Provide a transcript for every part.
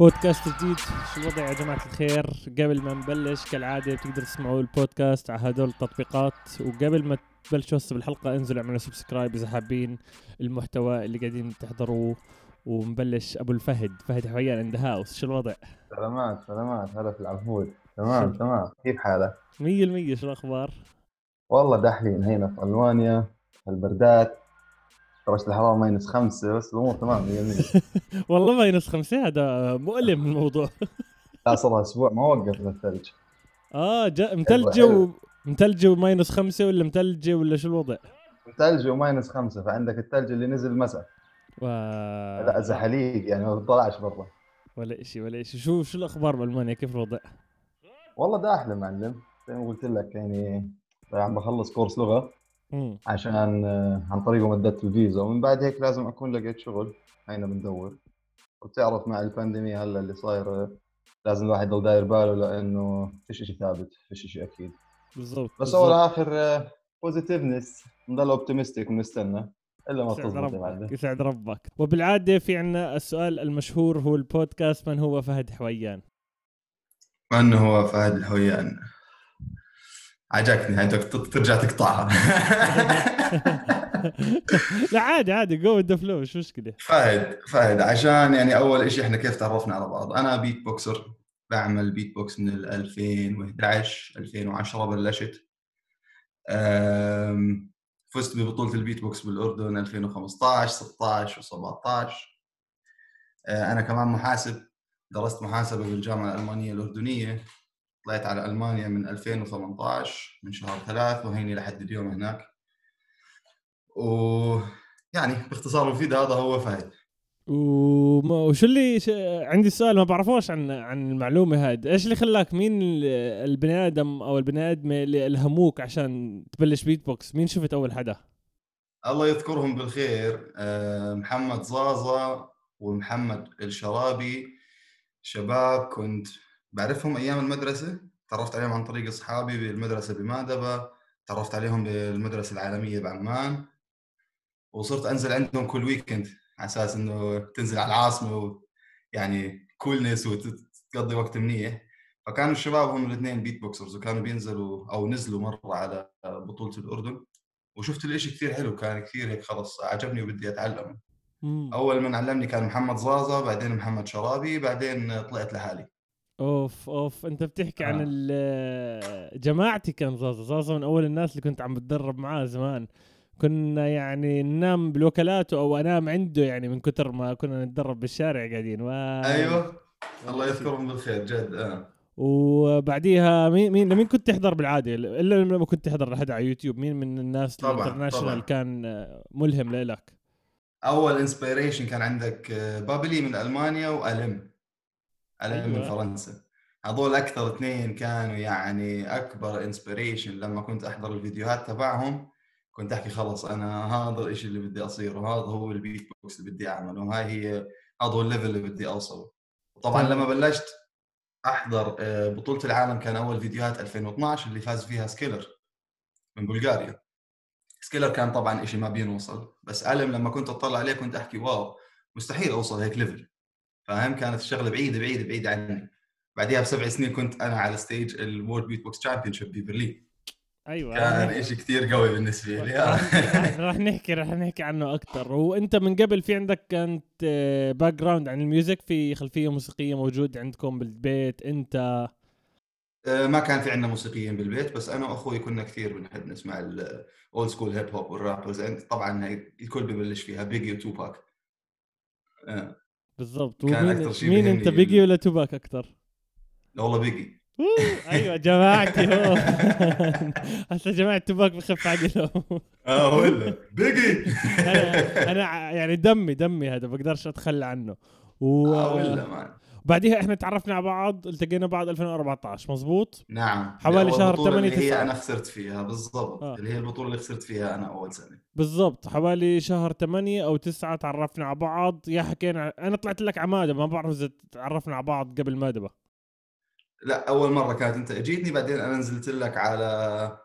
بودكاست جديد. شو الوضع يا جماعة الخير؟ قبل ما نبلش كالعادة بتقدروا تسمعوا البودكاست على هدول التطبيقات. وقبل ما تبلشوا هسه بالحلقة انزلوا اعملوا subscribe إذا حابين المحتوى اللي قاعدين تحضروه. ونبلش أبو الفهد. فهد حويان in the house شو الوضع؟ سلامات سلامات. هلا في العبود تمام تمام. كيف حالك؟ مية المية. شو الأخبار؟ والله دحين هنا في ألمانيا البردات. درجة الحرارة minus خمسة بس الأمور تمام 100% والله minus خمسة هذا مؤلم الموضوع. لا صار أسبوع ما وقف الثلج. آه جا متلجة و... متلجة و minus خمسة ولا متلجة ولا شو الوضع؟ ثلج و minus خمسة فعندك الثلج اللي نزل مساء. و... لا زحليق يعني ما بتطلعش برا. ولا شيء ولا شيء شو شو الأخبار بألمانيا؟ كيف الوضع؟ والله ده أحلى معلم زي ما قلت لك يعني عم بخلص course لغة. مم. عشان آه، عن طريقه مدت الفيزا. ومن بعد هيك لازم أكون لقيت شغل. هينا بندور. وبتعرف مع ال pandemic هلا اللي صايره لازم الواحد يضل داير باله لأنه فيش شيء ثابت فيش شيء أكيد. بالضبط بس. أول آخر positiveness نضل optimistic ونستنى إلا ما يسعد ربك يسعد ربك. وبالعادة في عنا السؤال المشهور هو البودكاست من هو فهد حويان؟ من هو فهد الحويان عجبتني بدك ترجع تقطعها. لا عادي عادي go the flow مش مشكلة. فهد فهد عشان يعني أول شيء إحنا كيف تعرفنا على بعض. أنا beatboxer بعمل بيت بوكس من ال 2011 2010 بلشت. فزت ببطولة البيت بوكس بالأردن 2015 16 و17 أنا كمان محاسب درست محاسبة بالجامعة الألمانية الأردنية. طلعت على ألمانيا من 2018 من شهر ثلاث وهيني لحد اليوم هناك. ويعني باختصار مفيد هذا هو فهد. وما وشو اللي ش... عندي سؤال ما بعرفوش عن عن المعلومة هاد. إيش اللي خلاك مين ال- البني آدم أو البني آدمة اللي الهموك عشان تبلش بيت بوكس مين شفت أول حدا؟ الله يذكرهم بالخير. آه، محمد زازا ومحمد الشرابي. شباب كنت بعرفهم أيام المدرسة تعرفت عليهم عن طريق أصحابي بالمدرسة بمادبه تعرفت عليهم بالمدرسة العالمية بعمان وصرت أنزل عندهم كل weekend على أساس إنه تنزل على العاصمة ويعني coolness وتقضي وقت منيح. فكانوا الشباب هم الاثنين beatboxers وكانوا بينزلوا أو نزلوا مرة على بطولة الأردن. وشفت الإشي كثير حلو كان كثير هيك خلص عجبني وبدي اتعلم مم. أول من علمني كان محمد زازا بعدين محمد شرابي بعدين طلعت لحالي. أوف أوف. أنت بتحكي عن آه. ال- جماعتي كان زازا. زازا من أول الناس اللي كنت عم بتدرب معاه زمان. كنا يعني ننام بالوكالات أو أنام عنده يعني من كثر ما كنا نتدرب بالشارع قاعدين. و... أيوه. الله يذكرهم بالخير جد آه. وبعديها مين مين لمين كنت تحضر بالعادة؟ إلا لما كنت تحضر لحد على يوتيوب. مين من الناس طبعاً، ال international. كان آه، ملهم لك أول inspiration كان عندك آه، بابلي من ألمانيا و Alem. Alem من. فرنسا. هذول أكثر اثنين كانوا يعني أكبر inspiration لما كنت أحضر الفيديوهات تبعهم. كنت أحكي خلص أنا هذا الشيء اللي بدي أصيره هذا هو البيت بوكس اللي بدي أعمله وهاي هي هذا هو ال level اللي بدي أوصله. وطبعا طيب. لما بلشت أحضر آه، بطولة العالم كان أول فيديوهات 2012 اللي فاز فيها سكيلر من بلغاريا. سكيلر كان طبعا شيء ما بينوصل بس Alem لما كنت أطلع عليه كنت أحكي wow مستحيل أوصل هيك level فاهم كانت الشغلة بعيدة بعيدة بعيدة عني. بعديها بسبع سنين كنت أنا على stage ال World Beatbox Championship ببرلين أيوه. كان شيء كثير قوي بالنسبة لي. راح راح نحكي راح نحكي عنه أكثر وأنت من قبل في عندك كانت background عن ال music؟ في خلفية موسيقية موجود عندكم بالبيت؟ أنت؟ آه، ما كان في عندنا موسيقيين بالبيت بس أنا وأخوي كنا كثير بنحب نسمع ال old school hip hop وال rappers طبعا الكل ببلش فيها. بيجي وتوباك. آه، بالضبط. كان ومين مين أنت بيجي ولا توباك أكثر؟ لا والله بيجي. أيوه جماعتي هو هسه جماعة توباك بخف عقلهم آه ولا بيجي. أنا أنا يعني دمي دمي هذا بقدرش أتخلى عنه. و... آه ولا وبعديها إحنا تعرفنا على بعض التقينا بعض 2014 مزبوط نعم. حوالي شهر البطولة 8 اللي هي تسعة. أنا خسرت فيها بالضبط. آه. اللي هي البطولة اللي خسرت فيها أنا أول سنة. بالضبط. حوالي شهر 8 أو 9 تعرفنا على بعض. يا حكينا أنا طلعت لك على مادبة ما بعرف إذا تعرفنا على بعض قبل مادبة. لا أول مرة كانت أنت أجيتني بعدين أنا نزلت لك على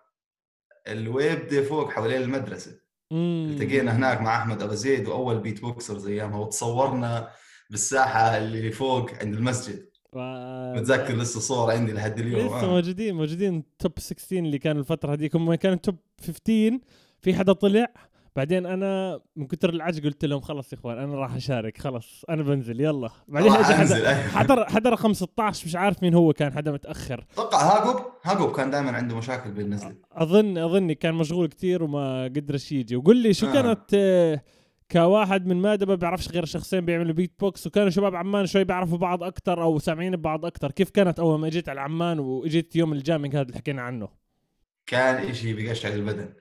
الويب دي فوق حوالين المدرسة. التقينا هناك مع أحمد أبو زيد وأول beatboxers ايامها وتصورنا بالساحة اللي فوق عند المسجد. و- متذكر لسه صور عندي لحد اليوم. لسه آه. موجودين موجودين top 16 اللي كانوا الفترة هذيك. هم كانوا top 15 في حدا طلع. بعدين أنا من كثر العجق قلت لهم خلص يا إخوان أنا راح أشارك. خلاص أنا بنزل يلا. بعدين اجى حدا. حدا حدا رقم 16 مش عارف مين هو كان حدا متأخر. أتوقع هاجوب هاجوب كان دائما عنده مشاكل بالنزله أظن أظني كان مشغول كتير وما قدرش يجي. وقل لي شو آه. كانت آه، كواحد من مادبا ما بيعرفش غير شخصين بيعملوا بيت بوكس وكانوا شباب عمان شوي بيعرفوا بعض أكثر أو سامعين ببعض أكثر كيف كانت أول ما إجيت على عمان وإجيت يوم ال jam هذا اللي حكينا عنه؟ كان إشي بقشعر البدن.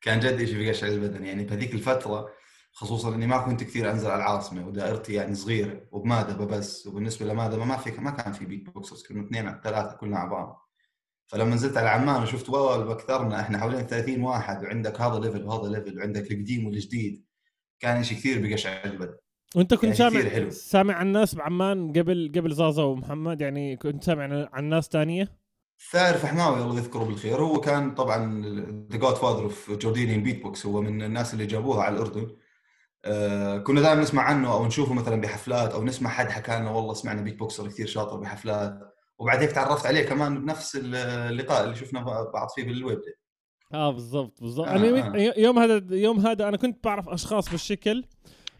كان جد إشي بقشعر البدن. يعني بهذيك الفترة خصوصا إني ما كنت كثير أنزل على العاصمة ودائرتي يعني صغيره وبمادبه بس وبالنسبة لمادبه ما في ما كان في beatboxers كنا اثنين أو ثلاثة كلنا على بعض. فلما نزلت على عمان وشفت والله بكثرنا إحنا حوالين 30 واحد وعندك هذا level وهذا level وعندك القديم والجديد. كان شيء كثير بقشعر البدن وأنت كنت يعني سامع حلو. سامع عن ناس بعمان قبل قبل زازا ومحمد؟ يعني كنت سامع عن- عن ناس تانية؟ ثائر فحماوي الله يذكره بالخير. هو كان طبعا the godfather of Jordanian beatbox هو من الناس اللي جابوها على الأردن. آه كنا دائما نسمع عنه أو نشوفه مثلا بحفلات أو نسمع حد حكى لنا والله سمعنا beatboxer كثير شاطر بحفلات. وبعد هيك تعرفت عليه كمان بنفس اللقاء اللي شفنا بعض فيه بالويبدة. آه بالضبط بالضبط. آه، أنا آه. يوم- هذا يوم هذا أنا كنت بعرف أشخاص بالشكل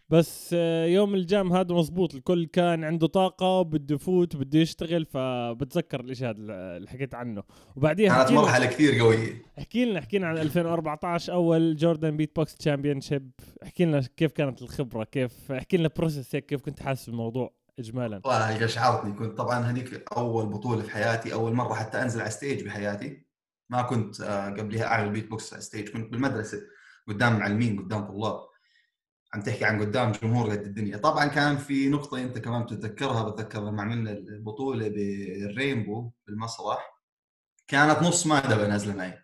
بس آه، يوم ال jam هذا مزبوط الكل كان عنده طاقة وبده يفوت وبده يشتغل فبتذكر الاشي هذا اللي حكيت عنه. وبعديها كانت مرحلة كثير قوية. احكي لنا احكي لنا عن 2014 أول Jordan Beatbox Championship احكي لنا كيف كانت الخبرة كيف احكي لنا process هيك كيف كنت حاسس بالموضوع اجمالا. والله قشعرتني كنت طبعا هذيك أول بطولة في حياتي أول مرة حتى أنزل على stage بحياتي. ما كنت آه، قبلها اعمل بيت بوكس على stage كنت بالمدرسة قدام معلمين قدام طلاب. عم تحكي عن قدام جمهور قد الدنيا. طبعا كان في نقطة أنت كمان بتتذكرها بتذكر لما عملنا البطولة بالرينبو بالمسرح. كانت نص مادبا نازلة معي.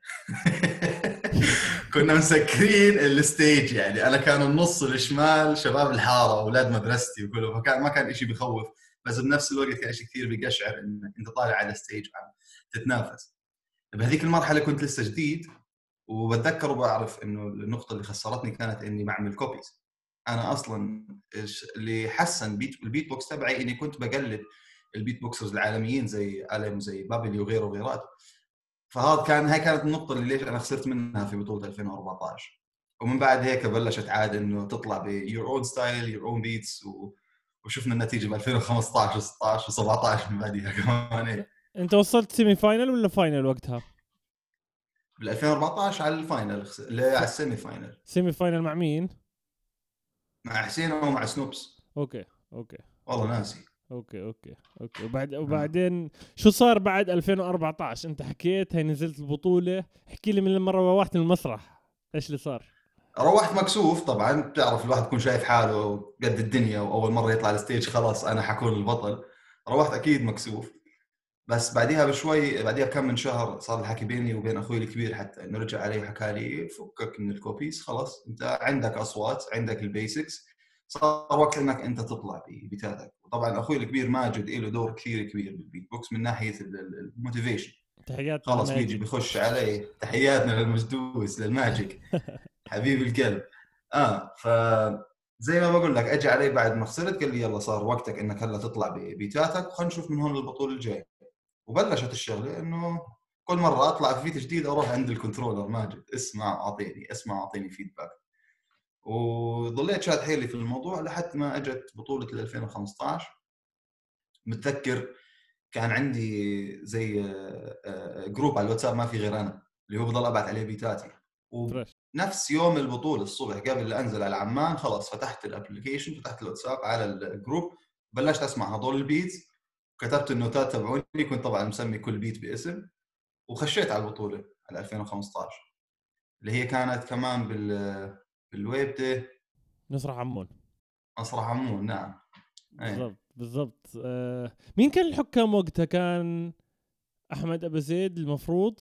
كنا مسكرين ال stage يعني. أنا كان النص الشمال شباب الحارة أولاد مدرستي وكله فكان ما كان شيء بخوف. بس بنفس الوقت كان شيء كثير بقشعر انك أنت طالع على ال stage عم تتنافس. بهذيك المرحلة كنت لسه جديد وبتذكر وبعرف إنه النقطة اللي خسرتني كانت إني بعمل copies أنا أصلا اللي حسن بيت البيت بوكس تبعي إني كنت بقلد ال beatboxers العالميين زي Alem وزي بابلي وغيره وغيراته فهذا كان هاي كانت النقطة اللي ليش أنا خسرت منها في بطولة 2014 ومن بعد هيك بلشت عاد إنه تطلع ب your own style your own beats وشفنا النتيجة ب 2015 و16 و17 من بعدها كمان. انت وصلت semi-final ولا final وقتها؟ بال 2014 على ال final على ال semi-final semi-final مع مين؟ مع حسين ومع سنوبس. okay okay. والله ناسي. okay okay okay. وبعد وبعدين شو صار بعد 2014 أنت حكيت هي نزلت البطولة. احكي لي من لما روحت من المسرح. إيش اللي صار؟ روحت مكسوف طبعا. بتعرف الواحد يكون شايف حاله قد الدنيا وأول مرة يطلع ال stage خلاص أنا حكون البطل. روحت أكيد مكسوف. بس بعديها بشوي بعديها بكم من شهر صار الحكي بيني وبين أخوي الكبير حتى إنه رجع علي وحكى لي فكك من ال copies خلاص أنت عندك أصوات عندك ال basics صار وقت إنك أنت تطلع ببيتاتك وطبعا أخوي الكبير ماجد له دور كثير كبير بالبيت بوكس من ناحية ال motivation تحيات خلاص. بيجي بيخش علي تحياتنا للمجدوس للماجيك. حبيب القلب. آه ف زي ما بقول لك اجى علي بعد ما خسرت قال لي يلا صار وقتك إنك هلا تطلع ببيتاتك وخلينا نشوف من هون للبطوله الجاية. وبلشت الشغلة إنه كل مرة أطلع في beat جديد أروح عند ال controller ماجد اسمع أعطيني اسمع أعطيني feedback وظليت شاد حيلي في الموضوع لحد ما إجت بطولة 2015 متذكر كان عندي زي آه، آه، group على الواتساب ما في غير أنا اللي هو بضل أبعث عليه بيتاتي. ونفس يوم البطولة الصبح قبل لا أنزل على عمان خلاص فتحت ال application فتحت الواتساب على ال group بلشت أسمع هذول ال beats كتبت النوتات تبعوني كنت طبعا مسمي كل beat باسم وخشيت على البطولة على 2015 اللي هي كانت كمان بال بالويبدة مسرح عمون مسرح عمون نعم. إيه. بالضبط بالضبط. آه مين كان الحكام وقتها؟ كان أحمد أبو زيد المفروض؟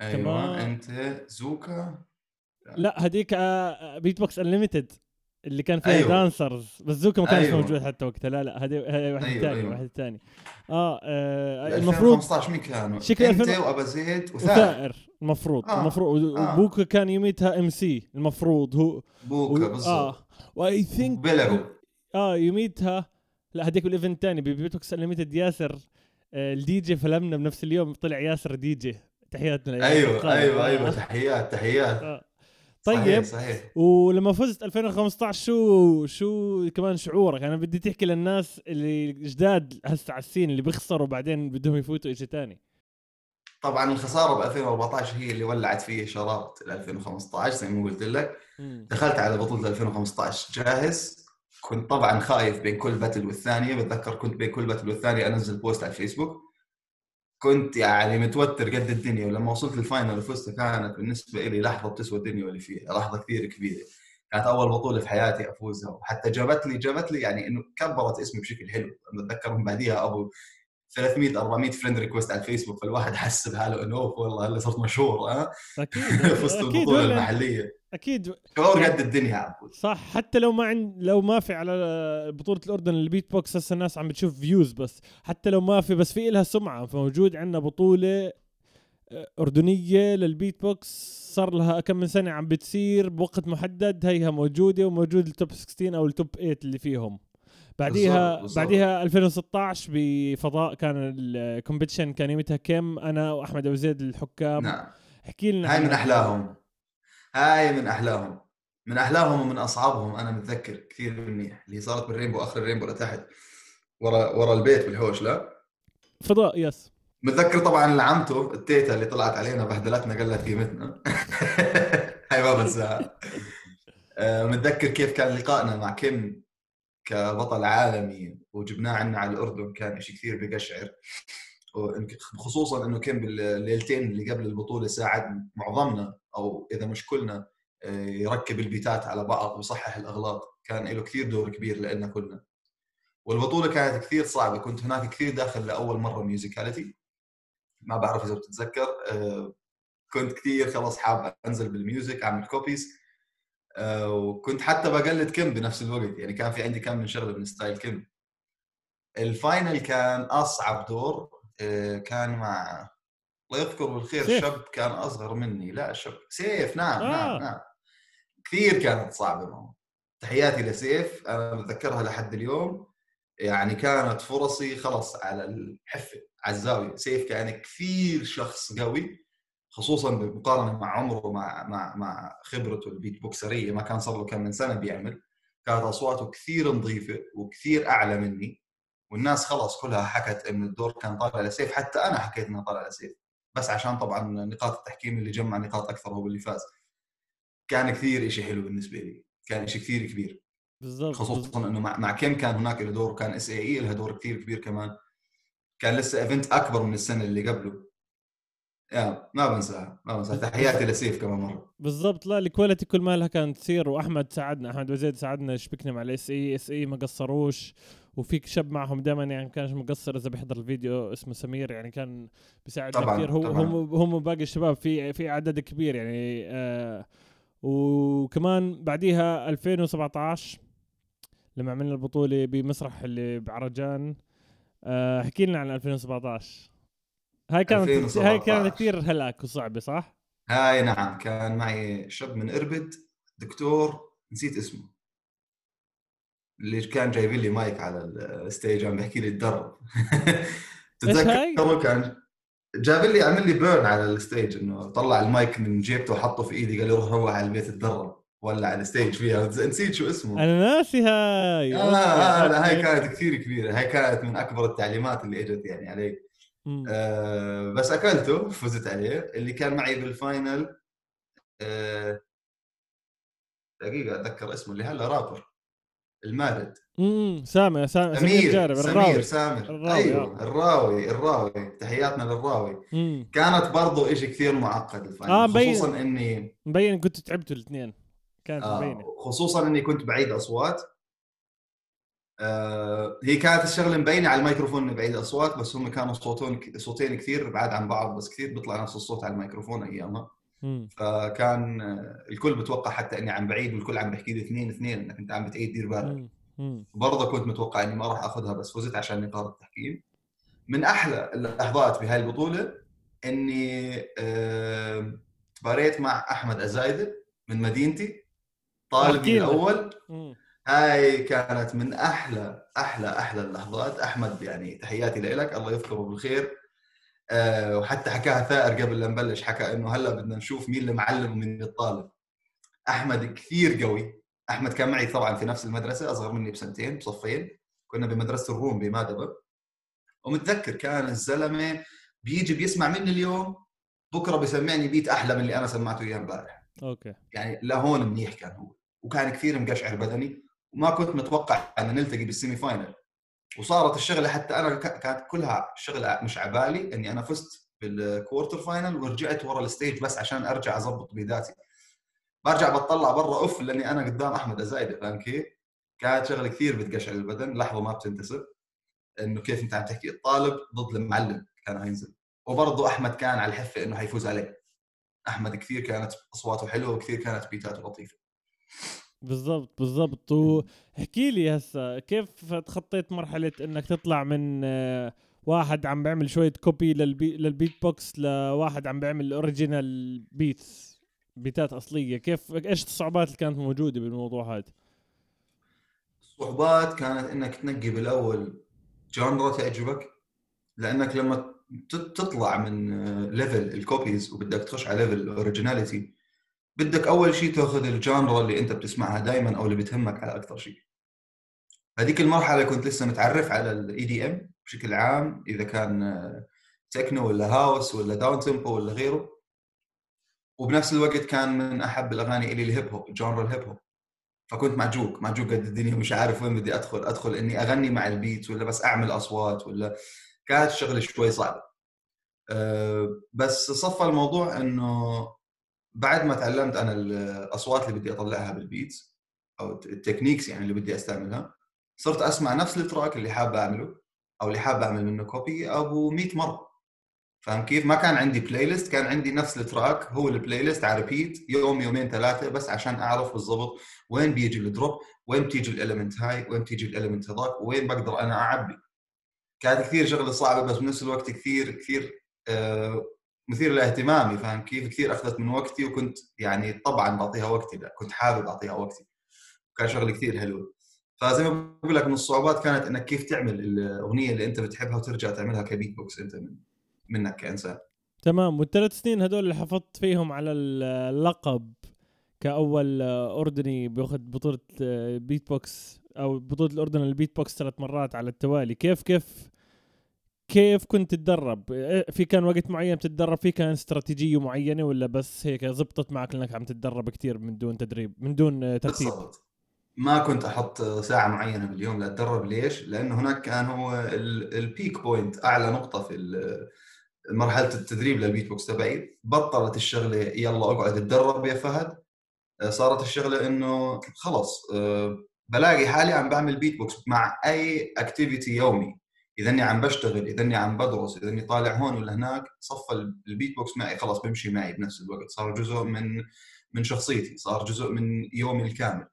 أيوه تمام. أنت زوكا. لا هذيك بيت بوكس انليمتد اللي كان فيها أيوة. دانسرز بس زوكا ما كانش أيوة. موجود حتى وقتها. لا لا هذه هذه واحد أيوة، ثاني أيوة. واحد ثاني آه, آه ب المفروض 2015 مين كانوا؟ شكل أنت 2000 وأبا زيد وثائر. المفروض آه، المفروض. آه. وبوكا كان يوميتها إم سي. المفروض هو بوكا و- بالضبط. آه واي ثينك بيلرو آه يوميتها لا هديك بال event الثاني. ب beatbox unlimited ياسر آه، الدي جي فلمنا بنفس اليوم. طلع ياسر دي جي تحياتنا أيوه. أيوه آه. أيوه تحيات تحيات. آه. صحيح طيب صحيح. ولما فزت 2015 شو شو كمان شعورك؟ أنا بدي تحكي للناس اللي جداد هسه على ال scene اللي بيخسروا بعدين بدهم يفوتوا شيء ثاني طبعا الخسارة ب 2014 هي اللي ولعت فيه شرارة ال 2015 زي ما قلت لك. دخلت على بطولة 2015 جاهز. كنت طبعا خايف بين كل battle والثانية بتذكر كنت بين كل battle والثانية أنزل post على الفيسبوك. كنت يعني متوتر قد الدنيا ولما وصلت لل final وفزت كانت بالنسبة لي لحظة بتسوى الدنيا واللي فيها لحظة كثير كبيرة. كانت أول بطولة في حياتي أفوزها وحتى جابت لي جابت لي يعني إنه كبرت اسمي بشكل حلو. بتذكر من بعديها أبو 300 400 friend request على الفيسبوك فالواحد حس بحاله إنه والله هلا صرت مشهور ها؟ أكيد فزت أكيد بالبطولة ولا- المحلية. أكيد. شعور قد الدنيا يا عبود. صح حتى لو ما عند لو ما في على بطولة الأردن البيت بوكس هسه الناس عم بتشوف views بس. حتى لو ما في بس في إلها سمعة. فموجود عندنا بطولة آه، أردنية للبيت بوكس. صار لها كم من سنة عم بتصير بوقت محدد. هيها موجودة وموجود ال top 16 أو ال top 8 اللي فيهم. بعديها بالضبط. بعديها 2016 بفضاء كان ال competition كان يومتها كم؟ أنا وأحمد أبو زيد الحكام. نعم. احكي لنا هاي من أحلاهم. هاي من احلاهم من احلاهم ومن اصعبهم أنا متذكر كثير منيح اللي صارت بالرينبو آخر الرينبو لتحت ورا ورا البيت بالحوش لا؟ فضاء yes متذكر طبعا لعمته التيتا اللي طلعت علينا بهدلتنا قلت قيمتنا هاي ما بنساها متذكر كيف كان لقائنا مع كيم كبطل عالمي وجبناه عنا على الأردن كان شيء كثير بقشعر. خصوصا إنه كان بالليلتين اللي قبل البطولة ساعد معظمنا. أو إذا مش كلنا آه، يركب البيتات على بعض ويصحح الأغلاط. كان له كثير دور كبير لنا كلنا. والبطولة كانت كثير صعبة. كنت هناك كثير داخل لأول مرة musicality ما بعرف إذا بتتذكر. آه، كنت كثير خلص حاب أنزل بال music أعمل copies آه، وكنت حتى بقلد كم بنفس الوقت. يعني كان في عندي كم من شغله من style كم. ال final كان أصعب دور. كان مع الله يذكره بالخير سيف. شاب كان أصغر مني. لا شاب. سيف نعم آه. نعم نعم. كثير كانت صعبة معه. تحياتي لسيف. أنا بتذكرها لحد اليوم. يعني كانت فرصي خلص على الحفه على الزاويه سيف كان كثير شخص قوي خصوصا بالمقارنة مع عمره مع مع مع خبرته ال beatboxer يه ما كان صار له كم من سنة بيعمل. كانت أصواته كثير نظيفة وكثير أعلى مني. والناس خلص كلها حكت انه الدور كان طالع لسيف. حتى أنا حكيت إنه طالع لسيف. بس عشان طبعا نقاط التحكيم اللي جمع نقاط أكثر هو اللي فاز. كان كثير شيء حلو بالنسبة لي. كان شيء كثير كبير. بالضبط خصوصا إنه مع, مع كيم كان هناك له دور وكان SAE لها دور كثير كبير كمان. كان لسه event أكبر من السنة اللي قبله. يا ما بنساها ما بنساها. تحياتي لسيف كمان مرة. بالضبط. لا ال quality كل ما لها كانت تصير وأحمد ساعدنا أحمد وزيد ساعدنا شبكنا مع ال SAE ما قصروش. وفيك شاب معهم دائما يعني كانش مقصر إذا بيحضر الفيديو اسمه سمير يعني كان بيساعدنا طبعاً، كثير هو طبعاً. هم هم باقي الشباب في في عدد كبير يعني آه وكمان بعديها 2017 لما عملنا البطولة بمسرح اللي بعرجان آه احكي لنا عن 2017 هاي كانت هاي 2017. كانت كثير هلأك وصعبة صح؟ هاي نعم كان معي شاب من إربد دكتور نسيت اسمه اللي كان جايب لي مايك على الستيج عم بيحكي لي تدرب؟ تتذكر كان؟ جاب لي عمل لي بيرن على الستيج إنه طلع المايك من جيبته وحطه في إيدي قال لي روح روح على البيت تدرب ولع على الستيج فيها. نسيت شو اسمه. أنا ناسي هاي. آه آه لا، هاي. كانت كثير كبيرة. هاي كانت من أكبر التعليمات اللي إجت يعني علي. آه بس أكلته فزت عليه. اللي كان معي بالفاينل آه دقيقة أتذكر اسمه اللي هلا رابر. المارد امم سامع سامع سمير سمير جارب سمير الراوي سامر. الراوي، أيوه آه. الراوي الراوي. تحياتنا للراوي. امم كانت برضو إشي كثير معقد الفاينل آه، مبين. خصوصا إني مبين كنت تعبتوا الاثنين. كانت آه مبينة. خصوصا إني كنت بعيد أصوات. آه هي كانت الشغلة مبينة على الميكروفون إني بعيد أصوات بس هم كانوا صوتون صوتين كثير بعاد عن بعض بس كثير بيطلع نفس الصوت على الميكروفون أيامها. مم. فكان الكل بتوقع حتى إني عم بعيد والكل عم بيحكي لي اثنين اثنين انك انت عم بتعيد دير بالك. برضه كنت متوقع إني ما راح آخذها بس فزت عشان نقاط التحكيم. من أحلى اللحظات بهاي البطولة إني تباريت مع أحمد ازايده من مدينتي طالبي لنا. الأول. هاي كانت من أحلى أحلى أحلى اللحظات. أحمد يعني تحياتي لك الله يذكره بالخير. وحتى حكاها ثائر قبل لا نبلش حكى إنه هلأ بدنا نشوف مين اللي معلم ومين الطالب. أحمد كثير قوي. أحمد كان معي طبعا في نفس المدرسة أصغر مني بسنتين بصفين. كنا بمدرسة الروم بمادبة. ومتذكر كان الزلمة بيجي بيسمع مني اليوم بكرة بيسمعني بيت أحلى من اللي أنا سمعته إياه امبارح. أوكي. يعني لهون منيح كان هو. وكان كثير مقشعر بدني. وما كنت متوقع ان نلتقي بالسيمي فاينل. وصارت الشغلة حتى أنا كانت كلها شغلة مش عبالي إني أنا فزت بالكوارتر فاينل ورجعت ورا الستيج بس عشان أرجع اضبط بذاتي. برجع بطلع برا أوف لأني أنا قدام أحمد ازايده فاهم كيف؟ كانت شغلة كثير بتقشعر البدن لحظة ما بتنتسب. إنه كيف أنت عم تحكي؟ الطالب ضد المعلم كان حينزل وبرضه أحمد كان على الحفة إنه حيفوز عليه. أحمد كثير كانت أصواته حلوة وكثير كانت beat اته لطيفة. بالضبط بالضبط. واحكي لي هسه كيف تخطيت مرحلة إنك تطلع من آه، واحد عم بيعمل شوية copy للبي للبيت بوكس لواحد عم بيعمل original beats beat ات أصلية؟ كيف إيش الصعوبات اللي كانت موجودة بالموضوع هذا؟ الصعوبات كانت إنك تنقي بالأول genre تعجبك لأنك لما تطلع من level ال copies وبدك تخش على level ال originality بدك أول شيء تاخذ ال genre اللي أنت بتسمعها دائما أو اللي بتهمك على أكثر شيء هذيك المرحلة كنت لسه متعرف على ال EDM بشكل عام إذا كان تكنو ولا house ولا downtempo ولا غيره. وبنفس الوقت كان من أحب الأغاني إلي ال hip hop genre ال hip hop فكنت معجوق معجوق قد الدنيا ومش عارف وين بدي أدخل. أدخل إني أغني مع ال beat ولا بس أعمل أصوات ولا. كانت الشغله شوي صعبة. أه بس صفى الموضوع إنه بعد ما تعلمت أنا الأصوات اللي بدي أطلعها بال beats أو ال techniques يعني اللي بدي أستعملها صرت أسمع نفس ال track اللي حاب أعمله أو اللي حاب أعمل منه copy أبو 100 مرة فاهم كيف؟ ما كان عندي playlist كان عندي نفس ال track هو ال playlist على repeat يوم يومين ثلاثة بس عشان أعرف بالضبط وين بيجي ال drop وين بتيجي ال element هاي وين بتيجي ال element هذاك وين بقدر أنا أعبي كانت كثير شغلة صعبة بس بنفس الوقت كثير كثير آه مثير لاهتمامي فاهم كيف؟ كثير أخذت من وقتي وكنت يعني طبعا بعطيها وقتي لا كنت حابب أعطيها وقتي. كان شغله كثير حلوة فزي ما بقول لك من الصعوبات كانت إنك كيف تعمل الأغنية اللي أنت بتحبها وترجع تعملها كبيت بوكس أنت منك كإنسان. تمام. والثلاث سنين هدول اللي حافظت فيهم على اللقب كأول أردني بياخذ بطولة بيت بوكس أو بطولة الأردن البيت بوكس ثلاث مرات على التوالي كيف كيف كيف كنت تتدرب؟ في كان وقت معين تتدرب فيه؟ كان استراتيجية معينة ولا بس هيك زبطت معك لانك عم تتدرب كثير من دون تدريب من دون ترتيب؟ بالضبط. ما كنت أحط ساعة معينة باليوم لأتدرب. ليش؟ لأنه هناك كان هو ال peak point أعلى نقطة في مرحلة التدريب للبيت بوكس تبعي. بطلت الشغلة يلا أقعد أتدرب يا فهد. صارت الشغلة إنه خلص بلاقي حالي عم بعمل بيت بوكس مع أي activity يومي. اذا اني عم بشتغل اذا اني عم بدرس اذا اني طالع هون ولا هناك صفى البيت بوكس معي خلص بمشي معي بنفس الوقت. صار جزء من من شخصيتي صار جزء من يومي الكامل.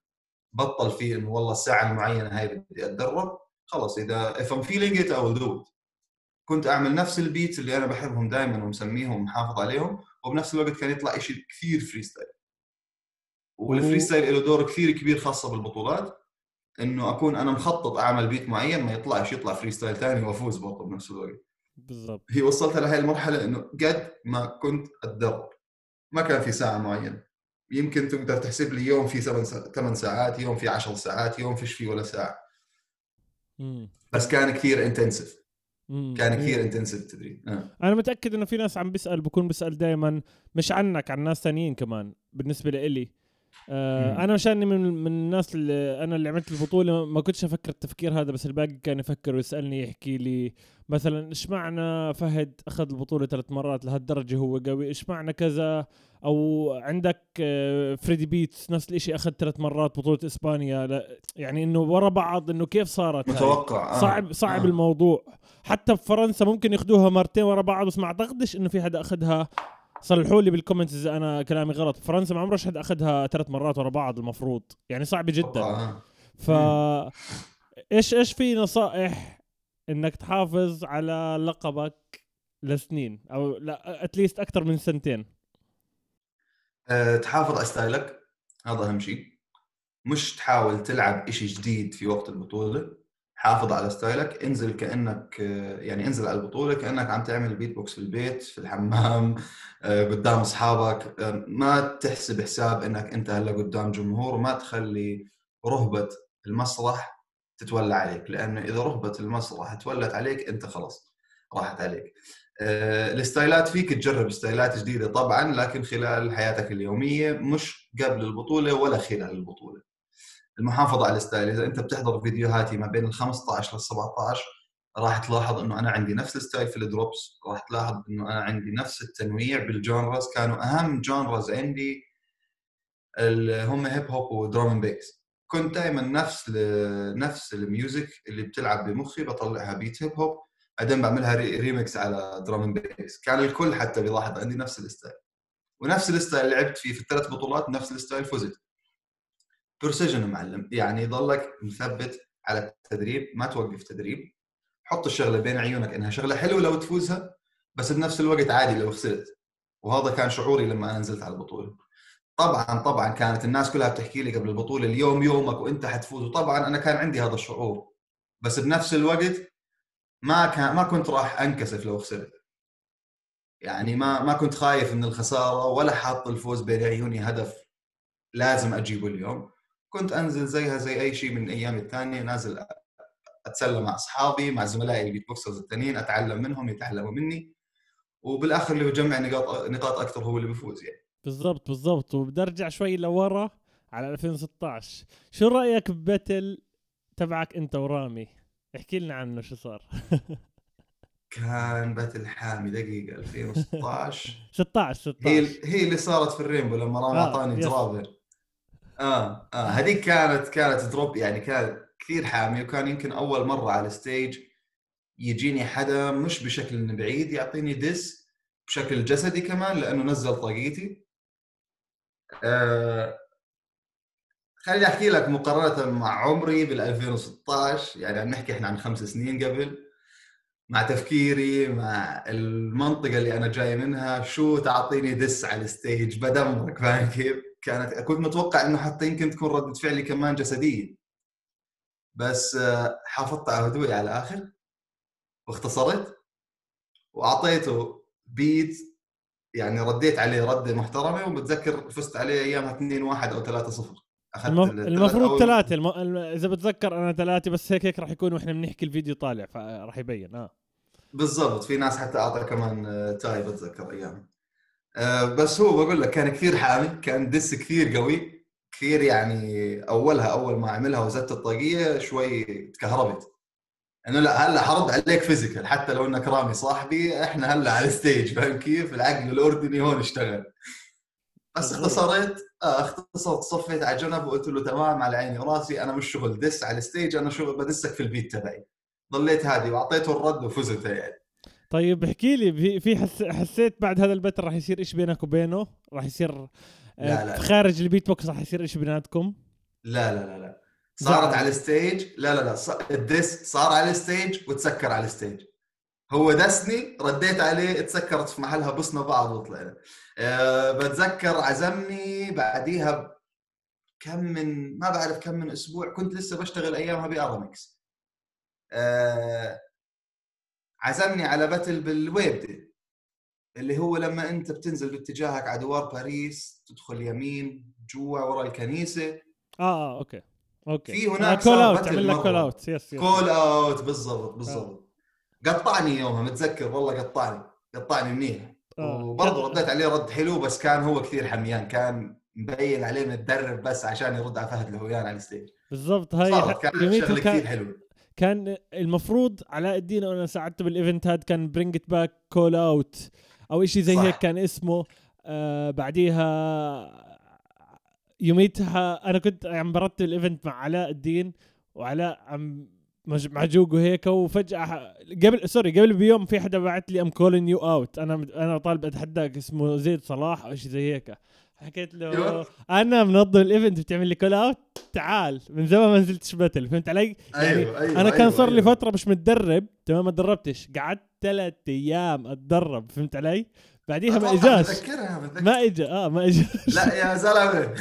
بطل في إنه والله الساعة المعينة هاي بدي أتدرب خلص إذا if I'm feeling it I will do it. كنت أعمل نفس ال beats اللي أنا بحبهم دائما ومسميهم ومحافظ عليهم وبنفس الوقت كان يطلع شيء كثير freestyle وال freestyle له دور كثير كبير خاصة بالبطولات. إنه أكون أنا مخطط أعمل beat معين ما يطلعش يطلع freestyle ثاني وأفوز برضه بنفس الوقت. بالضبط. هي وصلت لهي المرحلة إنه قد ما كنت أتدرب. ما كان في ساعة معينة. يمكن تقدر تحسب لي يوم في 8 ساعات يوم في 10 ساعات يوم فيش فيه ولا ساعة. بس كان كثير intensive كان كثير intensive التدريب آه. أنا متأكد إنه في ناس عم بيسأل بكون بيسال دائما مش عنك عن ناس ثانيين كمان بالنسبة لإلي. آه أنا مشاني من من الناس اللي أنا اللي عملت البطولة ما كنتش أفكر التفكير هذا بس الباقي كان يفكر ويسألني يحكي لي مثلا إيش معنى فهد أخذ البطولة ثلاث مرات؟ لهالدرجة هو قوي. إيش معنى كذا؟ أو عندك آه فريدي بيتس نفس الشيء أخذ ثلاث مرات بطولة إسبانيا. لا يعني إنه ورا بعض إنه كيف صارت متوقع آه. صعب صعب آه. الموضوع. حتى بفرنسا ممكن ياخذوها مرتين ورا بعض بس ما أعتقدش إنه في حدا أخذها. صلحوا لي بال comments إذا أنا كلامي غلط. فرنسا ما عمرش حد أخذها ثلاث مرات ورا بعض المفروض. يعني صعبه جدا. آه. ف إيش إيش في نصائح إنك تحافظ على لقبك لسنين؟ أو لا at least أكثر من سنتين. أه تحافظ على style ك. هذا أهم شيء. مش تحاول تلعب إشي جديد في وقت البطوله حافظ على style ك انزل كأنك يعني انزل على البطولة كأنك عم تعمل بيت بوكس في البيت في الحمام آه، قدام أصحابك. آه، ما تحسب حساب إنك أنت هلأ قدام جمهور وما تخلي رهبة المسرح تتولى عليك لأنه إذا رهبة المسرح تولت عليك أنت خلاص راحت عليك. آه، ال style ات فيك تجرب style ات جديدة طبعا لكن خلال حياتك اليومية مش قبل البطولة ولا خلال البطولة. المحافظة على ال style. إذا أنت بتحضر فيديوهاتي ما بين ال 15 لل 17 راح تلاحظ إنه أنا عندي نفس ال style في ال drops راح تلاحظ إنه أنا عندي نفس التنويع بال genres كانوا أهم genres عندي هم hip hop و drum bass كنت دائما نفس نفس ال music اللي بتلعب بمخي بطلعها beat hip hop بعدين بعملها ريمكس على drum bass كان الكل حتى بيلاحظ عندي نفس ال style. ونفس ال style لعبت فيه في الثلاث بطولات نفس ال style فزت. precision معلم. يعني ضلك مثبت على التدريب ما توقف تدريب. حط الشغلة بين عيونك إنها شغلة حلوة لو تفوزها بس بنفس الوقت عادي لو خسرت. وهذا كان شعوري لما أنا نزلت على البطولة. طبعا طبعا كانت الناس كلها بتحكي لي قبل البطولة اليوم يومك وأنت حتفوز. وطبعا أنا كان عندي هذا الشعور. بس بنفس الوقت ما كان ما كنت راح أنكسف لو خسرت. يعني ما ما كنت خايف من الخسارة ولا حاط الفوز بين عيوني هدف لازم أجيبه اليوم. كنت أنزل زيها زي أي شيء من الأيام الثانية نازل أتسلى مع أصحابي مع زملائي البيت بوكسرز الثانيين أتعلم منهم يتعلموا مني. وبالآخر اللي بجمع نقاط نقاط أكثر هو اللي بيفوز يعني. بالضبط بالضبط. وبدي أرجع شوي لورا على 2016 شو رأيك ب battle تبعك أنت ورامي؟ احكي لنا عنه شو صار. كان battle حامي دقيقة 2016 16 16 هي هي اللي صارت في الرينبو لما رامي آه أعطاني جرابر آه آه هذيك كانت كانت drop يعني كانت كثير حامي وكان يمكن أول مرة على ال stage يجيني حدا مش بشكل بعيد يعطيني diss بشكل جسدي كمان لأنه نزل طاقيتي آه خليني أحكي لك مقارنة مع عمري بال 2016 يعني عم نحكي إحنا عن خمس سنين قبل مع تفكيري مع المنطقة اللي أنا جاي منها شو تعطيني دس على الستيج بدمرك فاهم كيف؟ كانت كنت متوقع إنه حتى يمكن تكون ردة فعلي كمان جسديه بس آه، حافظت على هدوئي على الآخر واختصرت وأعطيته بيت يعني رديت عليه ردة محترمة وبتذكر فزت عليه أيامها 2 1 أو 3 0 أخذت المفروض ثلاثة الم... إذا بتذكر أنا ثلاثة بس هيك هيك راح يكون وإحنا بنحكي الفيديو طالع فراح يبين آه. بالضبط في ناس حتى أعطى كمان آه، tie بتذكر أيامها. آه، بس هو بقول لك كان كثير حامي كان diss كثير قوي كثير يعني أولها أول ما عملها وزدت الطاقية شوي تكهربت. إنه لا هلأ حرد عليك physical حتى لو إنك رامي صاحبي إحنا هلأ على ال stage فاهم كيف؟ العقل الأردني هون اشتغل. بس اختصرت آه اختصرت صفيت على جنب وقلت له تمام على عيني وراسي أنا مش شغل diss على ال stage أنا شغل بدسك في البيت تبعي. ضليت هادي وأعطيته الرد وفزت يعني. طيب احكي لي في حس حسيت بعد هذا ال battle راح يصير إيش بينك وبينه؟ راح يصير آه، لا لا خارج البيت بوكس راح يصير إيش بيناتكم؟ لا لا لا لا. صارت على ال stage. لا لا لا ال diss صار على ال stage وتسكر على ال stage. هو دسني رديت عليه تسكرت في محلها بسنا بعض وطلعنا. أه بتذكر عزمني بعديها كم من ما بعرف كم من أسبوع كنت لسه بشتغل أيامها بارامكس أه عزمني على battle باللويبدة اللي هو لما انت بتنزل باتجاهك على دوار باريس تدخل يمين جوا ورا الكنيسة. آه آه okay okay. في هناك call out عمل لك call out yes yes call out بالضبط بالضبط آه. قطعني يومها متذكر؟ والله قطعني قطعني منيح. آه. وبرضه رديت عليه رد حلو بس كان هو كثير حميان كان مبين عليه متدرب بس عشان يرد على فهد الهويان على ال stage. بالضبط هاي كان شغلة كثير حلوة. كان المفروض علاء الدين وأنا ساعدته بال event هذا كان bring it back call out أو شيء زي صح. هيك كان اسمه آه بعديها يوميتها أنا كنت عم برتب ال event مع علاء الدين وعلاء عم مع جوجو هيك وفجأة قبل sorry قبل بيوم في حدا بعت لي I'm calling you out أنا أنا طالب أتحداك اسمه زيد صلاح أو شيء زي هيك حكيت له أيوة. أنا منظم ال event بتعمل لي call out تعال. من زمان ما نزلتش battle فهمت علي؟ يعني أيوة أيوة أنا كان أيوة صار لي أيوة. فترة مش متدرب تمام؟ ما تدربتش. قعدت ثلاث أيام أتدرب فهمت علي؟ بعديها ما إجاش. ما اجى آه ما اجى لا يا زلمه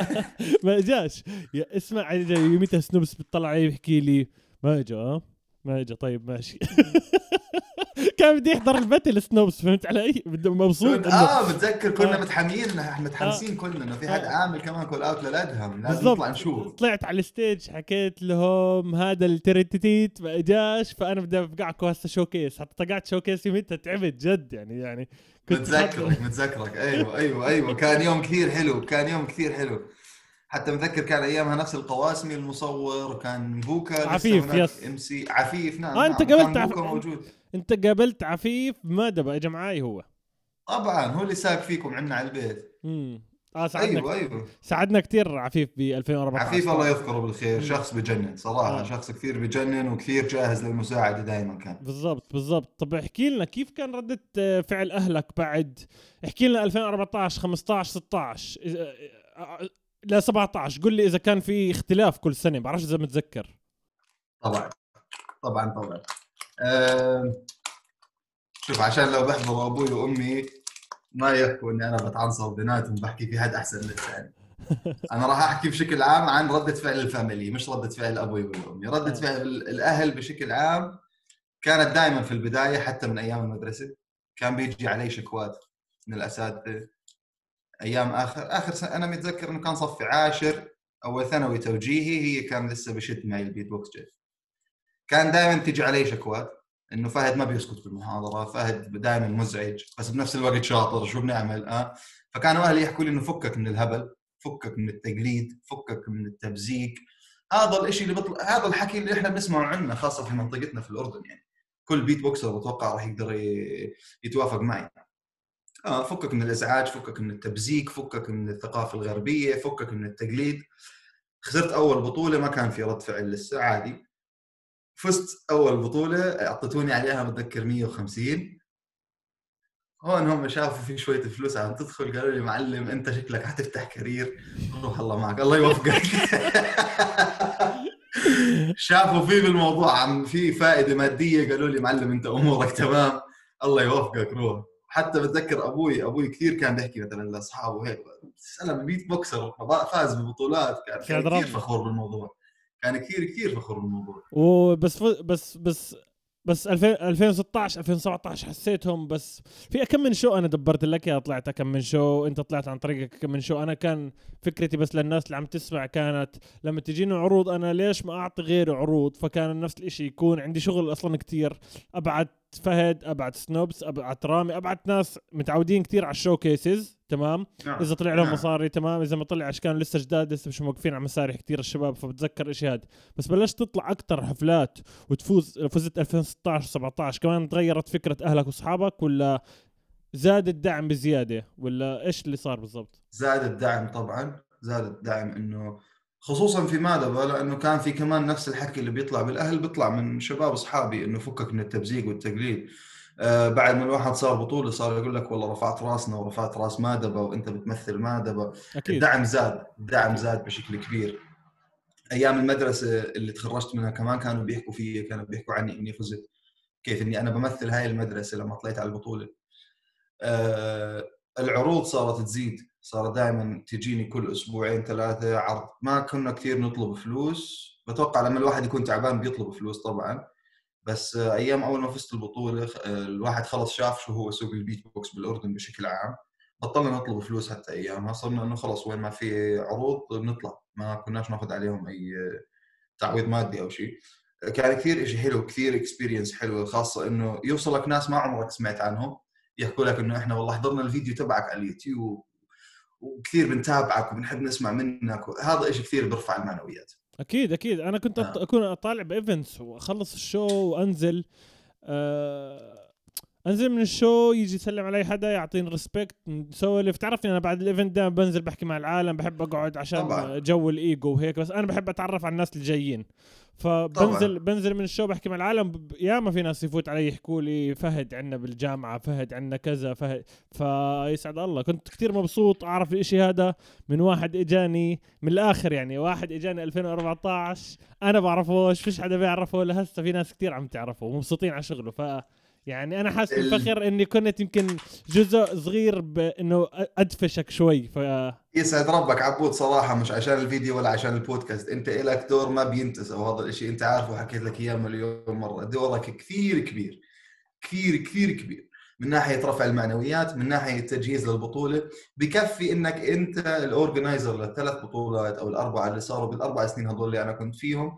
ما إجاش. اسمع يوميتها سنوبس بيطلع علي بيحكي لي. ما اجى آه. ما اجى طيب ماشي. كان بدي يحضر ال battle سنوبس فهمت علي؟ بده مبسوط آه متذكر كنا آه. متحميين متحمسين كلنا إنه في حد آه. عامل كمان call out للأدهم لازم بالضبط. نطلع نشوف. طلعت على ال stage حكيت لهم هذا الترتتيت ما إجاش فأنا بدي افقعكم هسه showcase حتى طقعت showcase يوميتها تعبت جد يعني يعني متذكرك متذكرك. أيوه أيوه أيوه. كان يوم كثير حلو كان يوم كثير حلو. حتى متذكر كان أيامها نفس القواسمي المصور وكان بوكا عفيف، yes. MC. عفيف نعم آه، أنت نعم، قابلت كان عف- بوكا موجود. أنت قابلت عفيف مادبا اجى معاي هو. طبعا هو اللي ساق فيكم عندنا على البيت. امم آه ساعدنا أيوه أيوه. ساعدنا كثير عفيف ب 2014 عفيف الله يذكره بالخير. شخص بجنن صراحة آه. شخص كثير بجنن وكثير جاهز للمساعدة دائما كان. بالضبط بالضبط. طب احكي لنا كيف كان ردة آه، فعل أهلك بعد؟ احكي لنا 2014 15 16 لا 17 قل لي إذا كان في اختلاف كل سنة بعرفش إذا متذكر. طبعا. طبعا طبعا. أم، شوف عشان لو بحضروا أبوي وأمي ما يحكوا إني أنا بتعنصر بيناتهم بحكي في حد أحسن من الثاني. أنا راح أحكي بشكل عام عن ردة فعل الفاميلي مش ردة فعل أبوي وامي ردة آه. فعل الأهل بشكل عام كانت دائما في البداية حتى من أيام المدرسة كان بيجي علي شكوات من الأساتذة. أيام آخر. آخر سنه أنا متذكر إنه كان صفي عاشر أول ثانوي توجيهي هي كان لسه بشد معي البيت بوكس جيف كان دائما تيجي علي شكوات إنه فهد ما بيسكت بالمحاضرة فهد دائما مزعج بس بنفس الوقت شاطر شو بنعمل آه؟ فكانوا أهلي يحكوا لي إنه فكك من الهبل فكك من التقليد فكك من التبزيق هذا الشيء اللي بيطلع هذا الحكي اللي إحنا بنسمعه عنا خاصة في منطقتنا في الأردن يعني. كل beatboxer بتوقع راح يقدر ي- يتوافق معي. آه فكك من الإزعاج فكك من التبزيق فكك من الثقافة الغربية فكك من التقليد. خسرت أول بطولة ما كان في رد فعل لسه عادي. فزت أول بطولة اعطيتوني عليها بتذكر 150 هون هم شافوا في شوية فلوس عم تدخل قالوا لي معلم أنت شكلك حتفتح career. روح الله معك الله يوفقك. شافوا في بالموضوع عم في فائدة مادية قالوا لي معلم أنت أمورك تمام الله يوفقك روح. حتى بتذكر أبوي أبوي كثير كان بيحكي مثلا لأصحابه هيك سلام بيت بوكسر فاز ببطولات كان, كثير. فخور بالموضوع كان كثير كثير فخور بالموضوع وبس. بس بس بس 2000 2016 2017 حسيتهم بس في كم من شو أنا دبرت لك اياها طلعت كم من شو أنت طلعت عن طريقك كم من شو أنا كان فكرتي بس للناس اللي عم تسمع كانت لما تجيني عروض أنا ليش ما أعطي غيري عروض فكان نفس الإشي يكون عندي شغل أصلا كتير ابعت فهد ابعت سنوبس ابعت رامي ابعت ناس متعودين كتير على ال showcases تمام؟ نعم. إذا طلع لهم نعم. مصاري تمام؟ إذا ما طلع اشكال لسه جداد لسه مش موقفين على مسارح كتير الشباب فبتذكر إشي هذا بس بلشت تطلع أكثر حفلات وتفوز فزت 2016 17 كمان تغيرت فكرة أهلك وأصحابك ولا زاد الدعم بزيادة؟ ولا إيش اللي صار بالضبط؟ زاد الدعم طبعا زاد الدعم إنه خصوصا في مادبا لأنه كان في كمان نفس الحكي اللي بيطلع بالأهل بيطلع من شباب أصحابي إنه فكك من التبزيق والتقليد. آه بعد ما الواحد صار بطولة صار يقول لك والله رفعت راسنا ورفعت راس مادبا وإنت بتمثل مادبا أكيد. الدعم زاد الدعم زاد بشكل كبير. أيام المدرسة اللي تخرجت منها كمان كانوا بيحكوا في كانوا بيحكوا عني إني فزت. كيف إني أنا بمثل هاي المدرسة لما طلعت على البطولة. آه العروض صارت تزيد. صار دائما تجيني كل أسبوعين ثلاثة عرض. ما كنا كثير نطلب فلوس. بتوقع لما الواحد يكون تعبان بيطلب فلوس طبعا. بس أيام أول ما فزت البطولة الواحد خلص شاف شو هو سوق البيت بوكس بالأردن بشكل عام. بطلنا نطلب فلوس حتى أيامها. صرنا إنه خلص وين ما في عروض بنطلع ما كناش ناخذ عليهم أي تعويض مادي أو شيء. كان كثير شيء حلو كثير experience حلوة خاصة إنه يوصلك ناس ما عمرك سمعت عنهم. يحكوا لك إنه إحنا والله حضرنا الفيديو تبعك على اليوتيوب. وكثير بنتابعك وبنحب نسمع منك هذا شيء كثير بيرفع المعنويات أكيد أكيد أنا كنت أط- آه. أكون أطالع ب events وأخلص ال show وأنزل آه انزل من ال show يجي يسلم علي حدا يعطيني respect نسولف تعرفني أنا بعد ال event دائما بنزل بحكي مع العالم بحب أقعد عشان طبعاً. جو الايجو وهيك بس أنا بحب أتعرف على الناس اللي جايين فبنزل طبعاً. بنزل من الشو بحكي مع العالم ياما في ناس يفوت علي يحكوا لي فهد عنا بالجامعة فهد عنا كذا فهد فيسعد الله كنت كتير مبسوط أعرف الإشي هذا من واحد إجاني من الآخر يعني واحد إجاني 2014 أنا بعرفوش فيش حدا بيعرفه لهسه في ناس كتير عم تعرفه ومبسوطين على شغله ف يعني أنا حاسس ال- بالفخر إني كنت يمكن جزء صغير بإنه أدفشك شوي ف يسعد ربك عبود صراحة مش عشان الفيديو ولا عشان البودكاست. أنت إلك دور ما بينتسى وهذا الشيء أنت عارفه وحكيت لك إياه مليون مرة. دورك كثير كبير. كثير كثير كبير. من ناحية رفع المعنويات من ناحية التجهيز للبطولة. بكفي إنك أنت ال organizer للثلاث بطولات أو الأربعة اللي صاروا بالأربع سنين هذول اللي أنا كنت فيهم.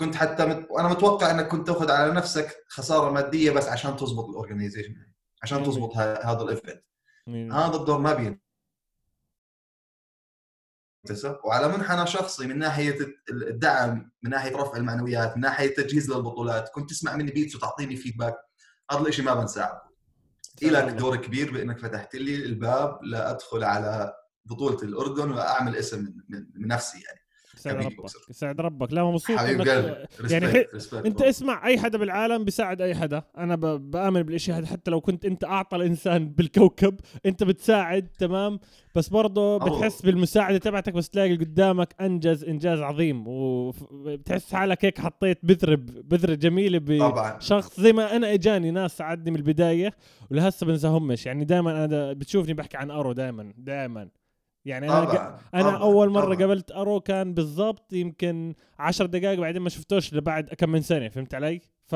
كنت حتى مت... وأنا متوقع إنك كنت تأخذ على نفسك خسارة مادية بس عشان تزبط ال organization عشان تزبط ه- هذا ال event هذا الدور ما بين. وعلى منحنى شخصي من ناحية الدعم من ناحية رفع المعنويات من ناحية التجهيز للبطولات كنت تسمع مني beats وتعطيني feedback هذا الشيء ما بنساه لك دور كبير بإنك فتحت لي الباب لأدخل على بطولة الأردن وأعمل اسم من, من, من نفسي يعني. يسعد ربك. يسعد ربك. لا مبسوط حبيب قلبي. يعني ريسبكت أنت اسمع أي حدا بالعالم بيساعد أي حدا. أنا ب... بآمن بالإشي هذا. حتى لو كنت أنت أعطى الإنسان بالكوكب أنت بتساعد تمام؟ بس برضه بتحس بالمساعدة تبعتك بس تلاقي قدامك أنجز إنجاز عظيم. وبتحس حالك هيك حطيت بذره بذرة جميلة طبعا. بشخص زي ما أنا إجاني ناس ساعدني من البداية ولهسه بنساهمش يعني دائما أنا دا بتشوفني بحكي عن أرو دائما دائما يعني أنا طبعا أنا طبعاً، أول مرة طبعاً. قابلت أرو كان بالضبط يمكن عشر دقائق بعدين ما شفتوش لبعد كم من سنه فهمت علي ف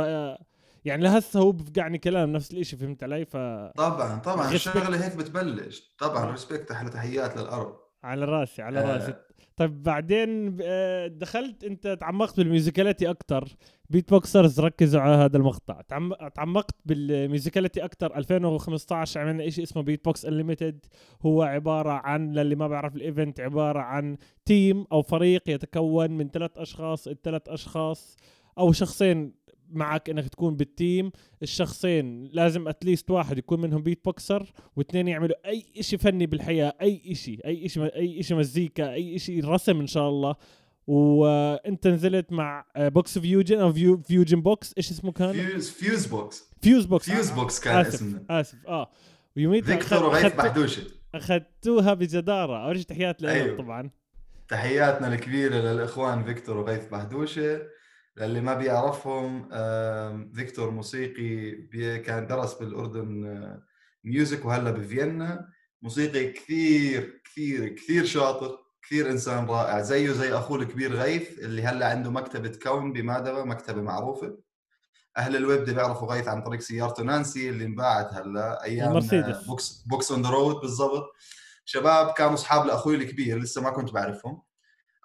يعني لهسه هو بفقعني كلام نفس الإشي فهمت علي ف طبعا طبعا. الشغلة هيك بتبلش طبعا ريسبكت أحلى تحيات للارض على راسي على آه. راسي طيب بعدين آه، دخلت أنت تعمقت بال musicality أكثر beatboxers ركزوا على هذا المقطع. تعم- تعمقت بال musicality أكثر 2015 عملنا شيء اسمه Beatbox Unlimited هو عبارة عن للي ما بعرف ال event عبارة عن تيم أو فريق يتكون من ثلاث أشخاص الثلاث أشخاص أو شخصين معك إنك تكون بال team الشخصين لازم at least واحد يكون منهم beatboxer واثنين يعملوا أي إشي فني بالحياة أي إشي أي إشي أي إشي مزيكا أي إشي رسم إن شاء الله. وانت نزلت مع آه، Box Fusion أو Fu Fusion Box إيش اسمه كان؟ Fuse Fuse Box Fuse Box Fuse آه، Box كان آسف اسمه. آسف. آه. ويوميتها فيكتور وغيث بحدوشة. أخذتوها بجدارة. اول شيء تحيات لهم أيوه. طبعا. تحياتنا الكبيرة للإخوان فيكتور وغيث بحدوشة. للي ما بيعرفهم فيكتور موسيقي بي- كان درس بالأردن آه، music وهلأ بفيينا. موسيقي كثير كثير كثير شاطر. كثير إنسان رائع زيه زي أخوه الكبير غيث اللي هلأ عنده مكتبة كون بمادبه مكتبة معروفة. أهل الويب دي بيعرفوا غيث عن طريق سيارته نانسي اللي انباعت هلأ أيام المرسيدس. Books books on the road بالضبط. شباب كانوا أصحاب لأخوي الكبير لسه ما كنت بعرفهم.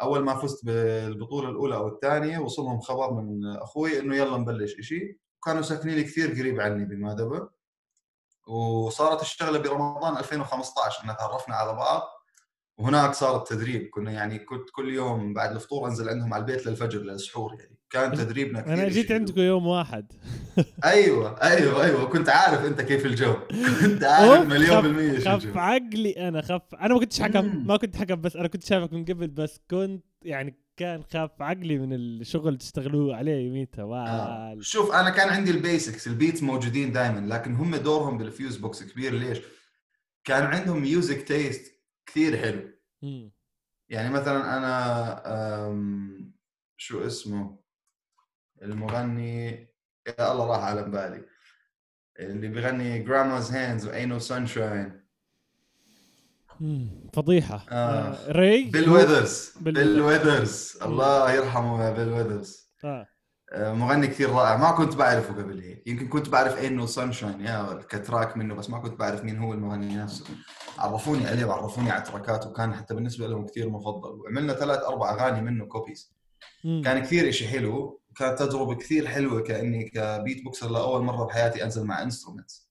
أول ما فزت بالبطولة الأولى أو الثانية وصلهم خبر من أخوي إنه يلا نبلش إشي. كانوا ساكنين كثير قريب عني بمادبه وصارت الشغلة برمضان 2015 إن تعرفنا على بعض. وهناك صار التدريب. كنا يعني كنت كل يوم بعد الفطور أنزل عندهم على البيت للفجر للسحور يعني. كان تدريبنا كثير أنا جيت عندكم يوم واحد. أيوه أيوه أيوه. كنت عارف أنت كيف الجو. كنت عارف مليون خف- بالمية شو خف الجو. عقلي أنا خف أنا ما كنتش حكم. ما كنت حكم بس أنا كنت شايفك من قبل بس كنت يعني كان خاف عقلي من الشغل تشتغلوه عليه يوميتها. آه. شوف أنا كان عندي ال basics ال beats موجودين دائما لكن هم دورهم بال Fuse Box كبير. ليش؟ كان عندهم music taste كثير حلو مم. يعني مثلا أنا شو اسمه المغني يا الله راح على بالي اللي بيغني Grandma's Hands و Ain't No Sunshine. فضيحة آه. آه. ري Bill Withers Bill Bill Withers الله يرحمه يا Bill Withers آه. آه، مغني كثير رائع. ما كنت بعرفه قبل هيك. يمكن كنت بعرف إنه Sunshine يا ك track منه بس ما كنت بعرف مين هو المغني نفسه. عرفوني عليه وعرفوني على track اته وكان حتى بالنسبة لهم كثير مفضل. وعملنا ثلاث أربع أغاني منه covers. كان كثير إشي حلو. وكانت تجربة كثير حلوة كأني ك beatboxer لأول مرة بحياتي أنزل مع instruments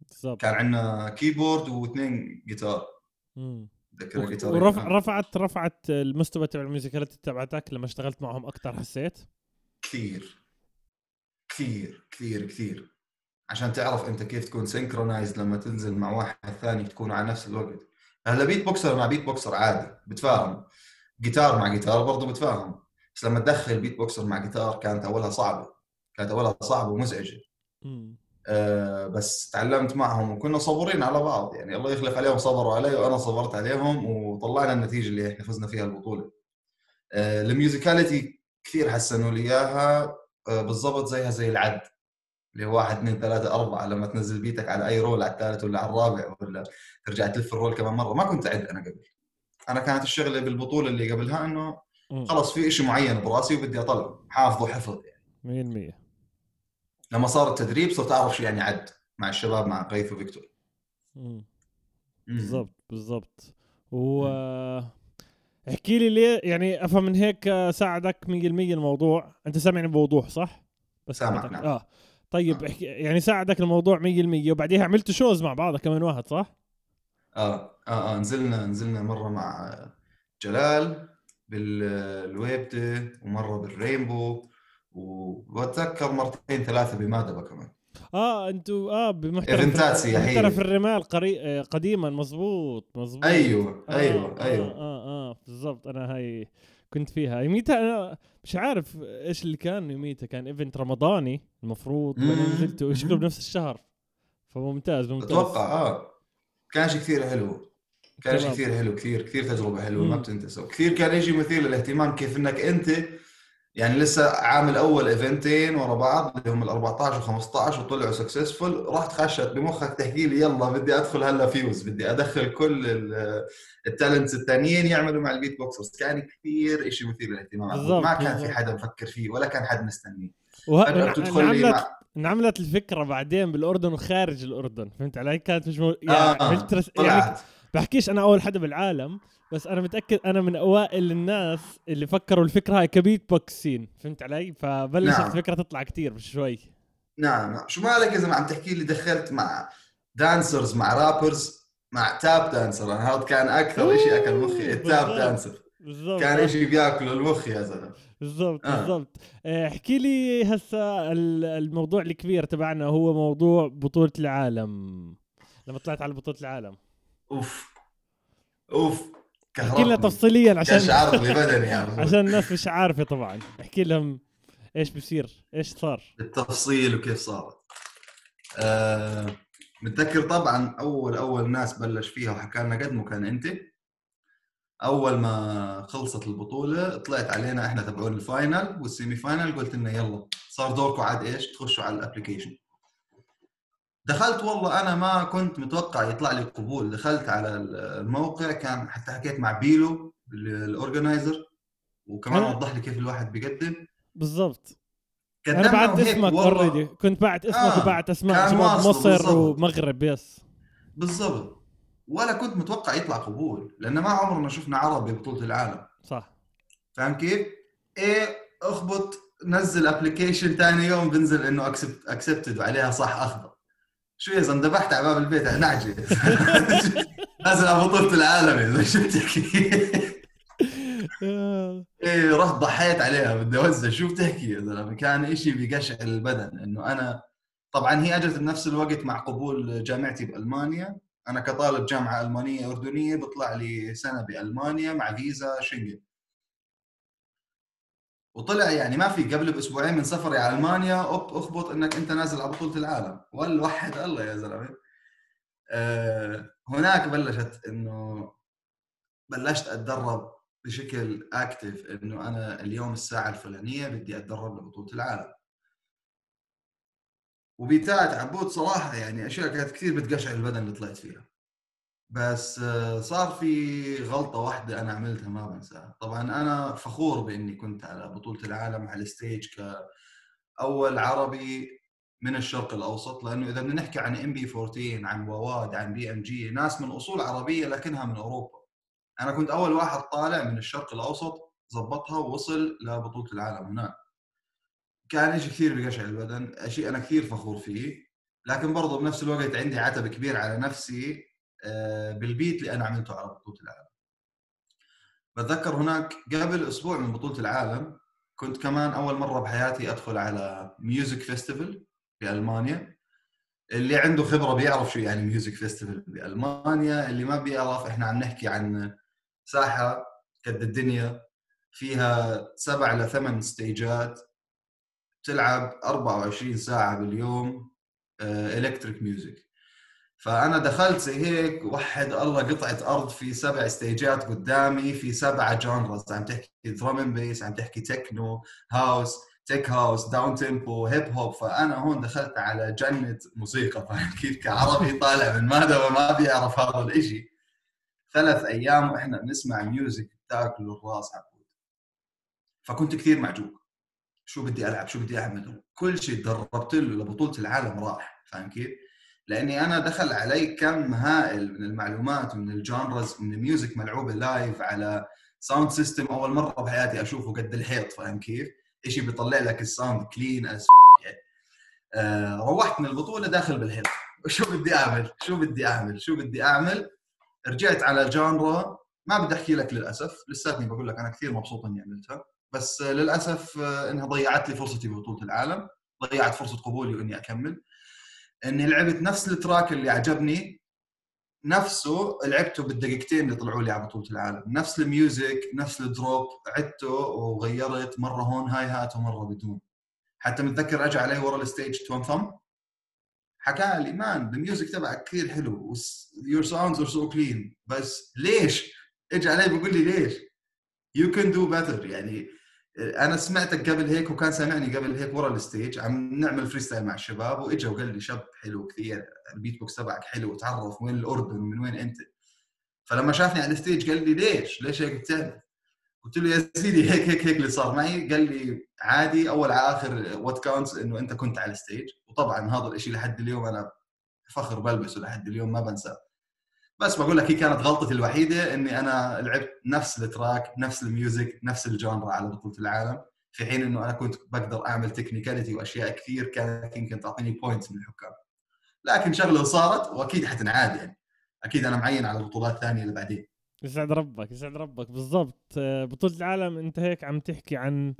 بالضبط. كان عندنا keyboard واثنين جيتار مم. ذكر الجيتار ورفع رفعت رفعت المستوى تبع ال musicality تبعتك لما اشتغلت معهم أكثر حسيت؟ كثير. كثير كثير كثير. عشان تعرف انت كيف تكون synchronized لما تنزل مع واحد ثاني تكونوا على نفس الوقت. هلا beatboxer مع beatboxer عادي بتفاهم. جيتار مع جيتار برضه بتفاهم. بس لما تدخل beatboxer مع جيتار كانت أولها صعبة. كانت أولها صعبة ومزعجة. أه بس تعلمت معهم وكنا صبورين على بعض. يعني الله يخلف عليهم صبروا علي وأنا صبرت عليهم وطلعنا النتيجة اللي إحنا فزنا فيها البطولة. أه ال musicality كثير حسنوا لي إياها أه بالضبط زيها زي العد اللي هو واحد اثنين ثلاثة أربعة لما تنزل beat ك على أي roll على الثالث ولا على الرابع ولا ترجع تلف ال roll كمان مرة. ما كنت أعد أنا قبل. أنا كانت الشغلة بالبطولة اللي قبلها إنه مم. خلص في شيء معين براسي وبدي أطلعه حافظه حفظ يعني. 100% لما صار التدريب صرت أعرف شو يعني عد مع الشباب مع غيث وفيكتور. مم. مم. بالضبط بالضبط. و احكي لي ليه يعني افهم من هيك ساعدك 100% الموضوع. انت سامعني بوضوح صح؟ بس سامعك،. نعم. آه. طيب آه. احكي يعني ساعدك الموضوع 100% وبعديها عملتوا shows مع بعض كمان واحد صح؟ آه. آه, آه. نزلنا نزلنا مرة مع جلال بالويبدة ومرة بالرينبو وبتذكر مرتين ثلاثة بمادبا كمان. آه أنتوا آه بمحترف event ات سياحية. محترف الرمال قري... آه، قديما مزبوط مزبوط أيوه آه أيوه آه أيوه. آه آه بالضبط. أنا هاي كنت فيها. يوميتها أنا مش عارف إيش اللي كان يوميتها كان event رمضاني المفروض مم. بعدين نزلت شكله بنفس الشهر. فممتاز ممتاز. أتوقع آه. كان شيء كثير حلو. كان شيء. كثير حلو كثير كثير تجربة حلوة ما. بتنتسى كثير كان يجي مثير للاهتمام كيف إنك أنت يعني لسه عامل اول event ين ورا بعض اللي هم ال 14 و 15 وطلعوا successful رحت خشت بمخك تحكي لي يلا بدي أدخل هلا فيوز بدي أدخل كل ال- ال talents الثانيين يعملوا مع ال beatboxers كان كثير شيء مثير للاهتمام. ما كان. في حدا مفكر فيه ولا كان حد مستنيه. وه... بتدخل لي مع انعملت الفكرة بعدين بالأردن وخارج الأردن. فهمت علي؟ كانت مش مو... يعني آه عملت رس... يعني بحكيش أنا أول حدا بالعالم بس أنا متأكد أنا من أوائل الناس اللي فكروا الفكرة هاي ك beatboxing فهمت علي فبلشت نعم. الفكرة تطلع كتير مش شوي نعم. شو مالك يا زلمه عم تحكي لي دخلت مع dancers مع rappers مع tap dancer أنا هذا كان أكثر شيء أكل مخي ال tap. dancer بالضبط كان. شيء بياكله المخ يا زلمة بالضبط آه. بالضبط آه، احكي لي هسا ال- الموضوع الكبير تبعنا هو موضوع بطولة العالم لما طلعت على بطولة العالم أوف. أوف. احكي لنا تفصيليا عشان قشعر لي بدني عم. عشان الناس مش عارفة طبعا. احكي لهم إيش بصير إيش صار. بالتفصيل وكيف صارت. أه متذكر طبعا اول أول ناس بلش فيها وحكى لنا قدموا كان أنت. أول ما خلصت البطولة طلعت علينا إحنا تبعون ال final وال semi final قلت لنا يلا صار دوركم عاد إيش؟ تخشوا على ال application دخلت والله أنا ما كنت متوقع يطلع لي قبول. دخلت على الموقع كان حتى حكيت مع بيلو ال organizer وكمان وضح لي كيف الواحد بيقدم. بالضبط. أنا بعت اسمك already كنت بعت اسمك آه، وبعت أسماء شباب مصر بالضبط. ومغرب yes بالضبط. ولا كنت متوقع يطلع قبول لأن ما عمرنا شفنا عرب ببطوله العالم. صح. فاهم كيف؟ إيه أخبط نزل application ثاني يوم بنزل إنه accept accepted وعليها صح اخضر شو يا زلمة؟ ذبحت على باب البيت نعجه نازل على بطوله العالم يا زلمة شو بتحكي؟ إيه رحت ضحيت عليها بدي أوزع. شو بتحكي يا زلمة؟ كان إشي بقشع البدن إنه أنا طبعا هي أجت بنفس الوقت مع قبول جامعتي بألمانيا. أنا كطالب جامعة ألمانية أردنية بطلع لي سنة بألمانيا مع فيزا شنغن وطلع يعني ما في قبل بأسبوعين من سفري على ألمانيا أوب أخبط إنك أنت نازل على بطولة العالم. ولا وحد الله يا زلمة. أه هناك بلشت إنه بلشت أتدرب بشكل active إنه أنا اليوم الساعة الفلانية بدي أتدرب لبطولة العالم. و beat ات عبود صراحة يعني أشياء كانت كثير بتقشع البدن اللي طلعت فيها. بس آه، صار في غلطة واحدة أنا عملتها ما بنساها. طبعا أنا فخور بإني كنت على بطولة العالم على ال stage كأول عربي من الشرق الأوسط لأنه إذا بدنا نحكي عن MB14 عن وواد عن BMG ناس من أصول عربية لكنها من أوروبا. أنا كنت أول واحد طالع من الشرق الأوسط زبطها ووصل لبطولة العالم هناك. كان شيء كثير بقشع البدن شيء أنا كثير فخور فيه. لكن برضه بنفس الوقت عندي عتب كبير على نفسي بال beat اللي أنا عملته على بطولة العالم. بتذكر هناك قبل أسبوع من بطولة العالم كنت كمان أول مرة بحياتي أدخل على music festival بالمانيا اللي عنده خبرة بيعرف شو يعني music festival بالمانيا اللي ما بيعرف إحنا عم نحكي عن ساحة قد الدنيا فيها سبع لثمان stage ات تلعب 24 ساعة باليوم electric music فأنا دخلت زي هيك وحد الله قطعه أرض في سبع stage ات قدامي في سبعه genres عم تحكي drum bass عم تحكي تكنو house tech house downtempo hip hop فأنا هون دخلت على جنة موسيقى. فاهم كيف كعربي طالع من مادبا وما بيعرف هذا الإشي. ثلاث أيام وإحنا بنسمع music تاكل الراس عبود فكنت كثير معجوب شو بدي ألعب؟ شو بدي أعمل؟ كل شيء تدربت له لبطولة العالم راح. فاهم كيف؟ لأني أنا دخل علي كم هائل من المعلومات ومن ال genres من ال music ملعوبة live على sound system أول مرة بحياتي أشوفه قد الحيط فاهم كيف؟ شيء بيطلع لك ال sound clean as. آه روحت من البطولة داخل بالحيط شو بدي أعمل؟ شو بدي أعمل؟ شو بدي أعمل؟ رجعت على genre ما بدي أحكي لك للأسف لساتني بقول لك أنا كثير مبسوط إني عملتها بس للأسف آه، إنها ضيعت لي فرصتي ببطولة العالم ضيعت فرصة قبولي وإني أكمل إني لعبت نفس ال track اللي عجبني نفسه لعبته بالدقيقتين اللي طلعوا لي على بطولة العالم. نفس ال music نفس ال drop عدته وغيرت مرة هون هاي هات ومرة بدون. حتى متذكر اجى علي ورا ال stage توم ثم حكى لي man ال music تبعك كثير حلو your sounds are so clean بس ليش؟ إجى علي بيقول لي ليش؟ you can do better يعني أنا سمعتك قبل هيك وكان سامعني قبل هيك ورا ال stage عم نعمل free مع الشباب واجا وقال لي شاب حلو كثير البيت بوكس تبعك حلو وتعرف وين الأردن ومن وين أنت فلما شافني على ال stage قال لي ليش؟ ليش هيك بتعمل؟ قلت له يا سيدي هيك هيك هيك اللي صار معي قال لي عادي أول على آخر what counts إنه أنت كنت على ال stage وطبعا هذا الشيء لحد اليوم أنا فخر بلبسه لحد اليوم ما بنساه بس بقول لك هي كانت غلطتي الوحيدة إني أنا لعبت نفس ال track نفس ال music نفس ال genre على بطولة العالم. في حين إنه أنا كنت بقدر أعمل technicality وأشياء كثير كانت يمكن تعطيني points من الحكام. لكن شغلة صارت وأكيد حتنعاد يعني. أكيد أنا معين على بطولات ثانية اللي بعدين. يسعد ربك يسعد ربك. بالضبط. بطولة العالم أنت هيك عم تحكي عن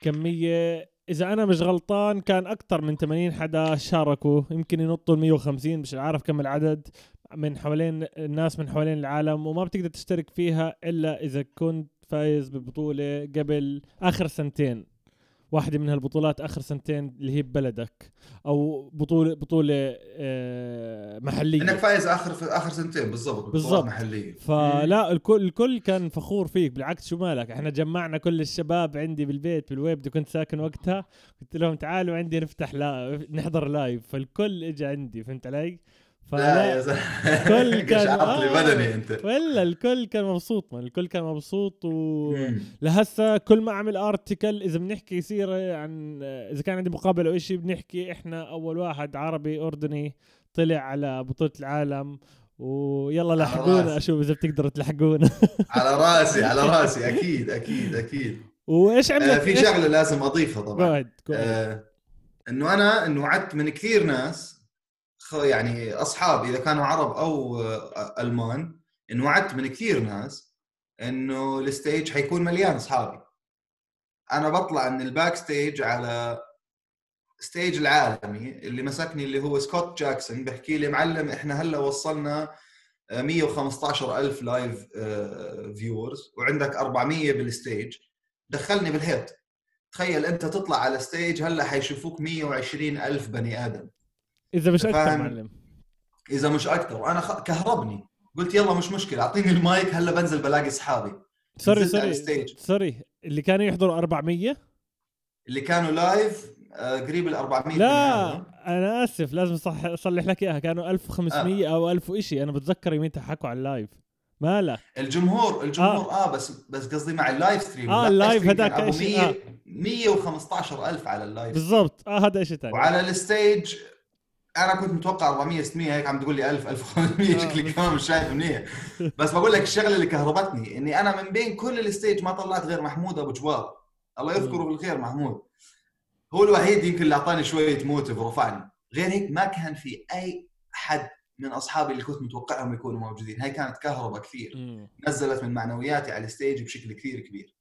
كمية إذا أنا مش غلطان كان أكثر من 80 حدا شاركوا. يمكن ينطوا ال 150 مش عارف كم العدد. من حوالين الناس من حوالين العالم وما بتقدر تشترك فيها إلا إذا كنت فايز ببطولة قبل آخر سنتين. واحدة من هالبطولات آخر سنتين اللي هي ببلدك أو بطولة بطولة آه، محلية. إنك فايز آخر في آخر سنتين بالضبط بالضبط. محلية. فلا الكل الكل كان فخور فيك بالعكس شو مالك؟ إحنا جمعنا كل الشباب عندي بالبيت بالويب كنت ساكن وقتها قلت لهم تعالوا عندي نفتح لا نحضر لايف فالكل اجى عندي فهمت علي؟ فلا الكل كان آه بدني أنت. ولا الكل كان مبسوط من الكل كان مبسوط ولهسه كل ما أعمل ارتكل إذا بنحكي سيره عن إذا كان عندي مقابلة أو شيء بنحكي إحنا أول واحد عربي أردني طلع على بطولة العالم ويلا لحقونا أشوف إذا بتقدروا تلحقونا. على رأسي على رأسي أكيد أكيد أكيد. وإيش عملت؟ آه في شغلة لازم أضيفها طبعا. آه إنه أنا إنه وعدت من كثير ناس يعني أصحاب إذا كانوا عرب أو آه، ألمان انه وعدت من كثير ناس إنه ال stage حيكون مليان أصحابي. أنا بطلع من ال backstage على stage العالمي اللي مسكني اللي هو سكوت جاكسون بحكي لي معلم إحنا هلأ وصلنا 115 ألف live viewers وعندك 400 بال stage. دخلني بال heat. تخيل أنت تطلع على stage هلأ حيشوفوك 120 ألف بني آدم. إذا مش أكثر معلم. إذا مش أكثر وأنا خ... كهربني. قلت يلا مش مشكلة أعطيني المايك هلا بنزل بلاقي أصحابي. sorry sorry sorry. اللي كانوا يحضروا 400 اللي كانوا live آه قريب ال 400 لا أنا آسف لازم صح أصلح لك إياها. كانوا 1500 آه. أو 1000 وشيء أنا بتذكر يوميتها حكوا على ال live. ما لا الجمهور الجمهور آه, آه بس بس قصدي مع ال live stream. آه ال live هذاك 100 آه. 115000 على ال live. بالضبط. آه هذا شيء ثاني وعلى ال stage أنا كنت متوقع 400 600 هيك عم تقول لي 1000 1500 شكلي كمان مش شايف منيح. بس بقول لك الشغلة اللي كهربتني إني أنا من بين كل ال stage ما طلعت غير محمود أبو جوار الله يذكره بالخير محمود. هو الوحيد يمكن اللي أعطاني شوية motive ورفعني. غير هيك ما كان في أي حد من أصحابي اللي كنت متوقعهم يكونوا موجودين. هاي كانت كهرباء كثير. نزلت من معنوياتي على ال stage بشكل كثير كبير.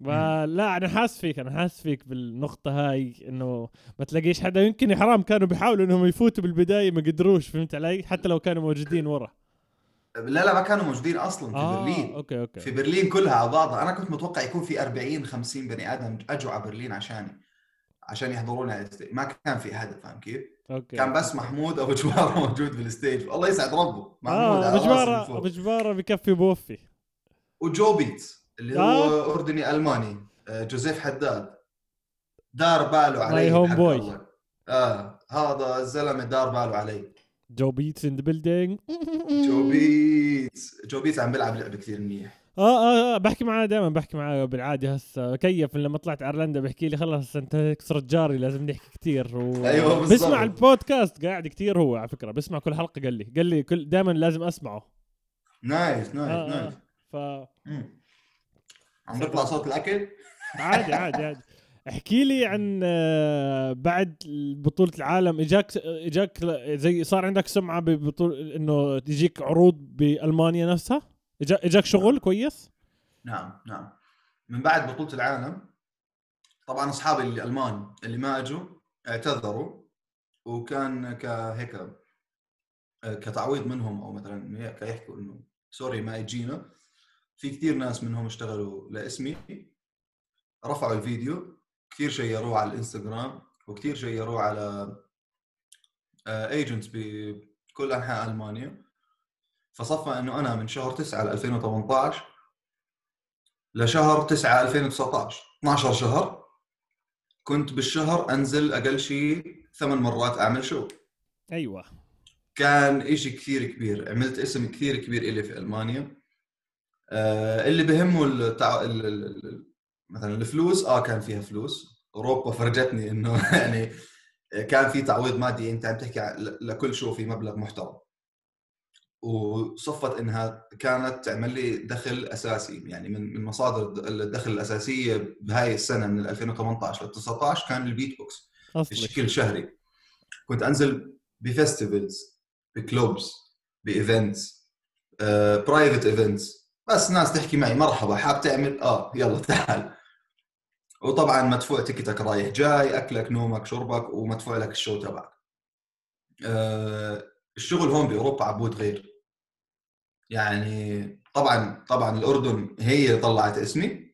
لا أنا حاس فيك أنا حاس فيك بالنقطة هاي إنه ما تلاقيش حدا. يمكن حرام كانوا بيحاولوا إنهم يفوتوا بالبداية ما قدروش فهمت علي؟ حتى لو كانوا موجودين ورا. لا لا ما كانوا موجودين أصلا في آه برلين. أوكي أوكي. في برلين كلها على بعضها. أنا كنت متوقع يكون في 40 50 بني آدم أجوا على برلين عشاني عشان يحضروني ما كان في حدا فاهم كيف؟ أوكي كان بس محمود ابو جباره موجود بالستيج والله يسعد ربه. محمود آه ابو جباره ابو جباره بكفي بوفي. وجو بيتس. اللي هو آه. أردني ألماني آه، جوزيف حداد دار باله علي boy. الله. آه هذا الزلمة دار باله علي جو بيتس in the building جو بيتس جو بيتس عم بيلعب لعبة كثير منيح آه آه آه بحكي معاه دائما بحكي معاه بالعادي هسه كيف لما طلعت ايرلندا بحكي لي خلص أنت كسرت جاري لازم نحكي كتير و... أيوة بالضبط. بسمع البودكاست قاعد كتير هو على فكرة بسمع كل حلقة قال لي قال لي كل دائما لازم أسمعه nice nice آه nice آه. ف مم. عم بيطلع صوت الأكل؟ عادي عادي عادي. احكي لي عن آه، بعد بطولة العالم إجاك إجاك زي صار عندك سمعة ببطولة إنه تجيك عروض بألمانيا نفسها؟ إجاك شغل كويس؟ نعم نعم. من بعد بطولة العالم طبعا أصحابي الألمان اللي ما أجوا اعتذروا وكان كهيك آه، كتعويض منهم أو مثلا كيحكوا إنه سوري ما إجينا. في كثير ناس منهم اشتغلوا لاسمي رفعوا الفيديو كثير شيروه على الإنستغرام وكثير شيروه على ايجنتس بكل أنحاء ألمانيا. فصفى إنه أنا من شهر 9 2018 لشهر 9 2019 12 شهر كنت بالشهر أنزل أقل شيء ثمان مرات أعمل شو. أيوه. كان إشي كثير كبير عملت اسم كثير كبير إلي في ألمانيا. آه اللي بهمه التع... ال... ال... ال... مثلا الفلوس آه كان فيها فلوس. أوروبا فرجتني إنه يعني كان في تعويض مادي أنت عم تحكي لكل show في مبلغ محترم. وصفت إنها كانت تعمل لي دخل أساسي يعني من من مصادر الد- الدخل الأساسية بهاي السنة من 2018 ل 19 كان البيت بوكس. بشكل شهري. كنت أنزل ب festivals ب clubs ب events private events بس ناس تحكي معي مرحبا حاب تعمل؟ آه يلا تعال. وطبعا مدفوع ticket ك رايح جاي أكلك نومك شربك ومدفوع لك ال show تبعك. آه الشغل هون بأوروبا عبود غير. يعني طبعا طبعا الأردن هي اللي طلعت اسمي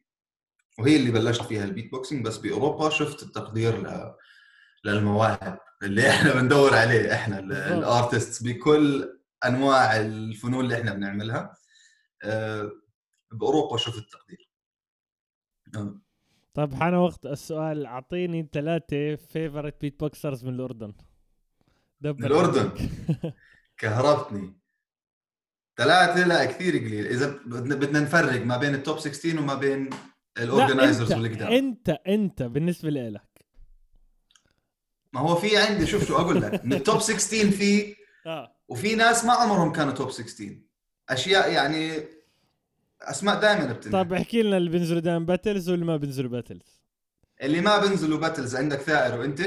وهي اللي بلشت فيها ال beatboxing بس بأوروبا شفت التقدير ل... للمواهب اللي إحنا بندور عليه إحنا ال- بالضبط. ال artist بكل أنواع الفنون اللي إحنا بنعملها. بأوروبا شفت التقدير. آه. طيب حان وقت السؤال أعطيني ثلاثة favorite beatboxers من الأردن. دبر من الأردن؟ عليك. كهربتني. ثلاثة؟ لا كثير قليل. إذا بدنا نفرق ما بين ال top 16 وما بين لا ال organizers انت والقدام. انت أنت بالنسبة لك ما هو في عندي شوف شو أقول لك. من ال top 16 في آه. وفي ناس ما عمرهم كانوا top 16 أشياء يعني أسماء دائما بتنحكى طيب احكي لنا اللي بينزلوا دائما battles واللي ما بينزلوا battles اللي ما بنزلوا battles عندك ثائر وأنت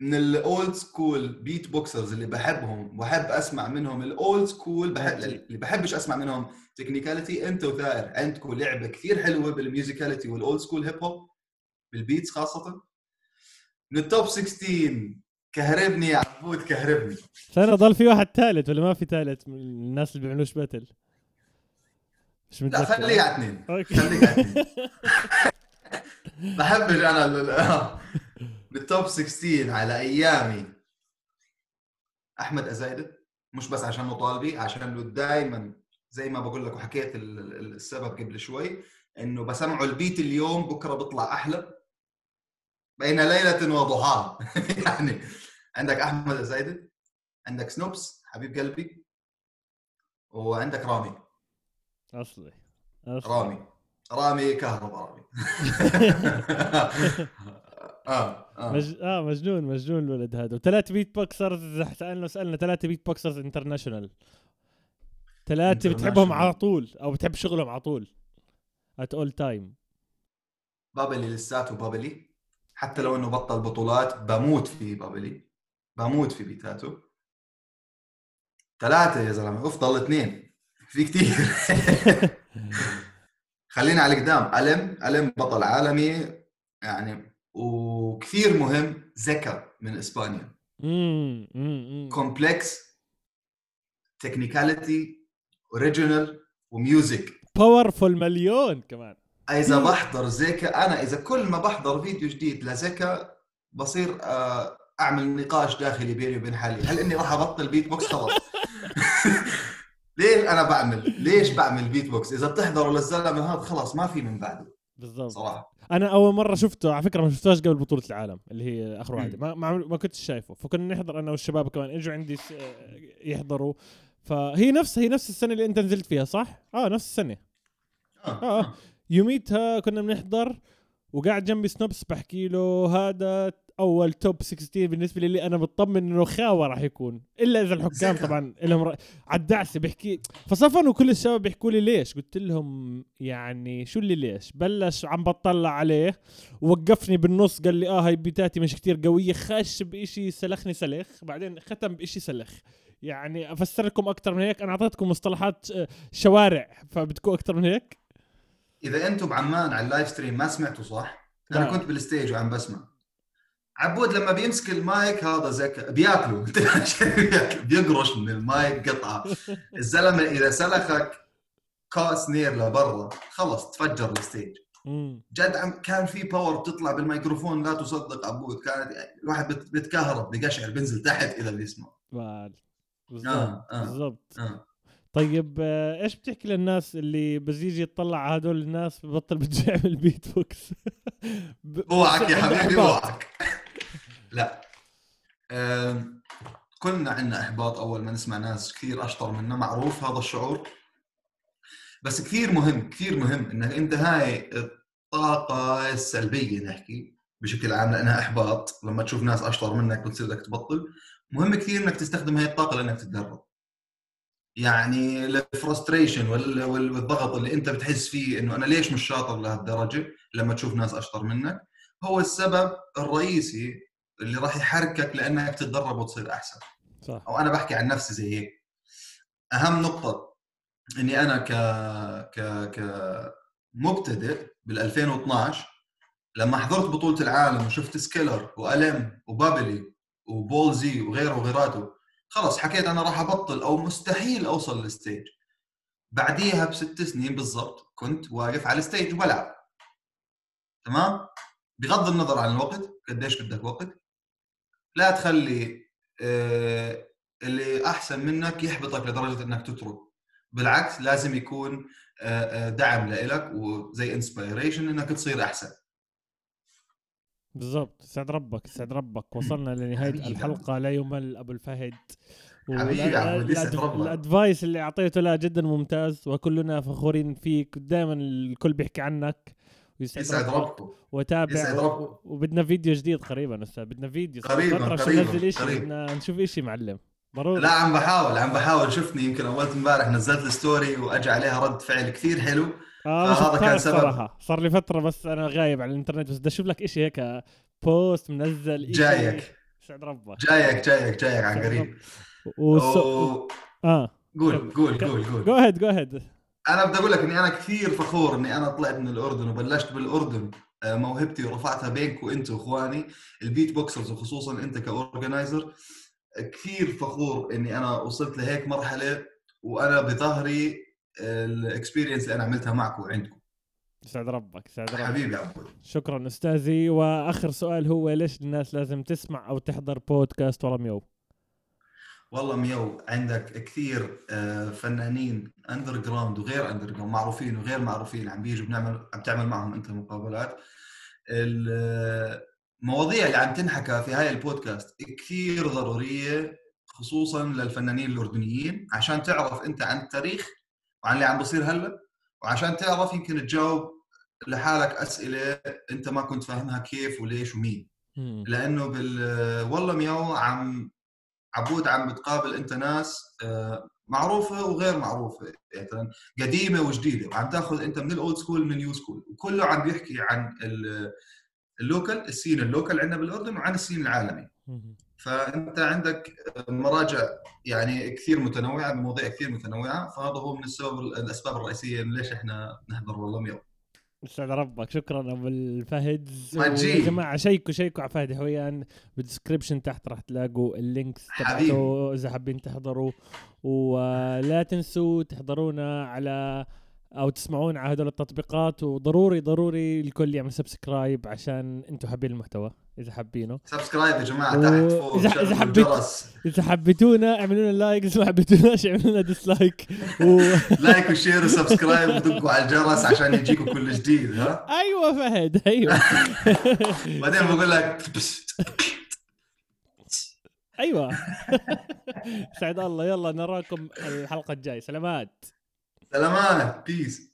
من ال old school beatboxers اللي بحبهم وأحب أسمع منهم ال old school بحب اللي بحبش أسمع منهم technicality أنت وثائر. عندكم لعبة كثير حلوة بال musicality وال old school hip hop بال beats خاصة. من ال top 16 كهربني يا عبود كهربني. سنة ضل في واحد ثالث ولا ما في ثالث من الناس اللي بيعملوش battle؟ مش لا متذكر. خليه على اثنين. خليك على اثنين. بحبش أنا ال- آه. بال top 16 على أيامي. أحمد ازايده مش بس عشان مطالبي عشان دائما زي ما بقول لك وحكيت ال- ال- السبب قبل شوي إنه بسمعه البيت اليوم بكرة بيطلع أحلى. بين ليلة وضحاها. يعني عندك أحمد ازايده عندك سنوبس حبيب قلبي وعندك رامي. أصلي أصلي. رامي. رامي كهرباء رامي. آه آه. مج... آه مجنون مجنون الولد هذا. وثلاث beatboxers اذا سألنا سألنا ثلاثة beatboxers international ثلاثة بتحبهم. على طول أو بتحب شغلهم على طول. of all time بابلي لساته بابلي. حتى لو إنه بطل بطولات بموت في بابلي بموت في بيتاتو. ثلاثة يا زلمة افضل اثنين. في كثير خلينا على قدام ألم ألم بطل عالمي يعني وكثير مهم زكا من إسبانيا. complex technicality original و music. powerful مليون كمان. إذا بحضر زيكا أنا إذا كل ما بحضر فيديو جديد لزيكا بصير آه، أعمل نقاش داخلي بيني وبين حالي. هل إني راح أبطل بيت بوكس خلاص ليه أنا بعمل؟ ليش بعمل بيت بوكس إذا بتحضروا للزلمة هذا خلاص ما في من بعده. بالضبط. صراحة. أنا أول مرة شفته على فكرة ما شفتوش قبل بطولة العالم اللي هي آخر واحدة. ما ما, ما كنتش شايفه. فكنا نحضر أنا والشباب كمان إجوا عندي يحضروا. فهي نفس هي نفس السنة اللي أنت نزلت فيها صح؟ آه نفس السنة. آه, آه. يوميتها كنا بنحضر وقاعد جنبي سنوبس بحكي له هذا أول top 16 بالنسبة لي أنا بطمن إنه خاوة راح يكون إلا إذا الحكام. طبعا لهم. على الدعسة بيحكي فصفنوا كل الشباب بيحكوا لي ليش قلت لهم يعني شو اللي ليش بلش عم بطلع عليه ووقفني بالنص قال لي آه هاي بيتاتي مش كتير قوية خش بإشي سلخني سلخ بعدين ختم بإشي سلخ يعني أفسر لكم أكثر من هيك أنا أعطيتكم مصطلحات آه، شوارع فبدكم أكثر من هيك إذا أنتم بعمان على ال live stream ما سمعتوا صح؟ أنا لا. كنت بال stage وعم بسمع. عبود لما بيمسك المايك هذا زك بياكلوا. بياكلوا. بيقرش من المايك قطعة. الزلمة إذا سلخك ك snare لبرا خلص تفجر ال stage. جد عم كان في power بتطلع بالميكروفون لا تصدق عبود. كانت الواحد بت- بيتكهرب بقشعر بينزل تحت اذا بيسمع آه آه بالضبط. آه. طيب آه، إيش بتحكي للناس اللي بس يجي يطلع على هدول الناس ببطل بده يعمل بيت بوكس؟ ب- اوعك يا حبيبي. اوعك لا. كلنا عندنا إحباط أول ما نسمع ناس كثير أشطر منا معروف هذا الشعور. بس كثير مهم كثير مهم انك انت هاي الطاقة السلبية نحكي بشكل عام لأنها إحباط. لما تشوف ناس أشطر منك بتصير بدك تبطل مهم كثير إنك تستخدم هاي الطاقة لأنك تتدرب. يعني الفرستريشن وال- وال- والضغط اللي انت بتحس فيه انه أنا ليش مش شاطر لهالدرجة لما تشوف ناس اشطر منك هو السبب الرئيسي اللي راح يحركك لأنك تتدرب وتصير أحسن. صح. أو أنا بحكي عن نفسي زي هيك. أهم نقطة إني أنا ك ك ك مبتدئ بال 2012 لما حضرت بطولة العالم وشفت سكيلر والم وبابلي وبولزي وغيره وغيراته خلص حكيت أنا راح أبطل أو مستحيل أوصل لل stage بعديها بست سنين بالضبط كنت واقف على ال stage وبلعب. تمام؟ بغض النظر عن الوقت قديش بدك وقت. لا تخلي آه، اللي أحسن منك يحبطك لدرجة إنك تترك. بالعكس لازم يكون آه، آه، دعم لإلك وزي inspiration إنك تصير أحسن. بالضبط. سعد ربك سعد ربك. وصلنا لنهاية. الحلقة. لا يمل أبو الفهد. حبيبي يا عبود، يسعد ربك. ال advice اللي أعطيته له جدا ممتاز. وكلنا فخورين فيك. دائما الكل بيحكي عنك. ويسعد يسعد ربك ربكم. وتابع. يسعد ربكم. وبدنا فيديو جديد قريبا أستاذ. بدنا فيديو. قريباً، فترة مش قريباً، ننزل شيء. بدنا نشوف شيء معلم. ضروري. لا عم بحاول عم بحاول. شفتني يمكن اولت امبارح نزلت ال story واجى عليها رد فعل كثير حلو. آه ما فهذا كان سبب. صراحة. صار لي فترة بس أنا غايب على الإنترنت بس بدي أشوف لك شيء هيك post منزل إشي. جايك. سعد ربك جايك جايك جايك عن قريب. وص... أو- آه. قول قول قول go ahead go ahead أنا بدي أقول لك إني أنا كثير فخور إني أنا طلعت من الأردن وبلشت بالأردن آه، موهبتي ورفعتها بينكم أنتم اخواني ال beatboxers وخصوصا إنت ك organizer كثير فخور إني أنا وصلت لهيك مرحلة وأنا بظهري ال experience اللي أنا عملتها معكم وعندكم سعد ربك سعد ربك. حبيبي عبود شكرا أستاذي. وآخر سؤال هو ليش الناس لازم تسمع أو تحضر بودكاست ورا ميو والله ميو عندك كثير آه، فنانين underground وغير underground معروفين وغير معروفين عم بيجوا بنعمل عم تعمل معهم أنت مقابلات. المواضيع اللي عم تنحكى في هاي البودكاست كثير ضرورية خصوصا للفنانين الأردنيين عشان تعرف أنت عن التاريخ وعن اللي عم بصير هلا وعشان تعرف يمكن تجاوب لحالك أسئلة أنت ما كنت فاهمها كيف وليش ومين. لأنه بال والله مياو عم عبود عم بتقابل أنت ناس آه، معروفة وغير معروفة يعني قديمة وجديدة. وعم تأخذ أنت من ال old school من ال new school وكله عم بيحكي عن ال- ال local ال scene ال local عندنا بالأردن وعن ال scene العالمي. فأنت عندك مراجع يعني كثير متنوعة بمواضيع كثير متنوعة فهذا هو من السبب الأسباب الرئيسية ليش إحنا نحضر والله ميو سعد ربك شكرا أبو الفهد. يا جماعة شيكوا شيكوا على فهد حويان بال description تحت راح تلاقوا ال links. تبعته إذا حابين تحضروا. ولا تنسوا تحضرونا على أو تسمعونا على هدول التطبيقات. وضروري ضروري الكل يعمل subscribe عشان أنتم حابين المحتوى. إذا حابينه. subscribe يا جماعة و- تحت فوق إذا شغلوا حبيت- إذا حبيتونا اعملوا لنا like إذا ما حبيتوناش اعملوا لنا dislike و... like و share و subscribe ودقوا على الجرس عشان يجيكم كل جديد ها؟ أيوه فهد أيوه. بعدين بقول لك. أيوه. سعد الله يلا نراكم الحلقة الجاية. سلامات. سلامات peace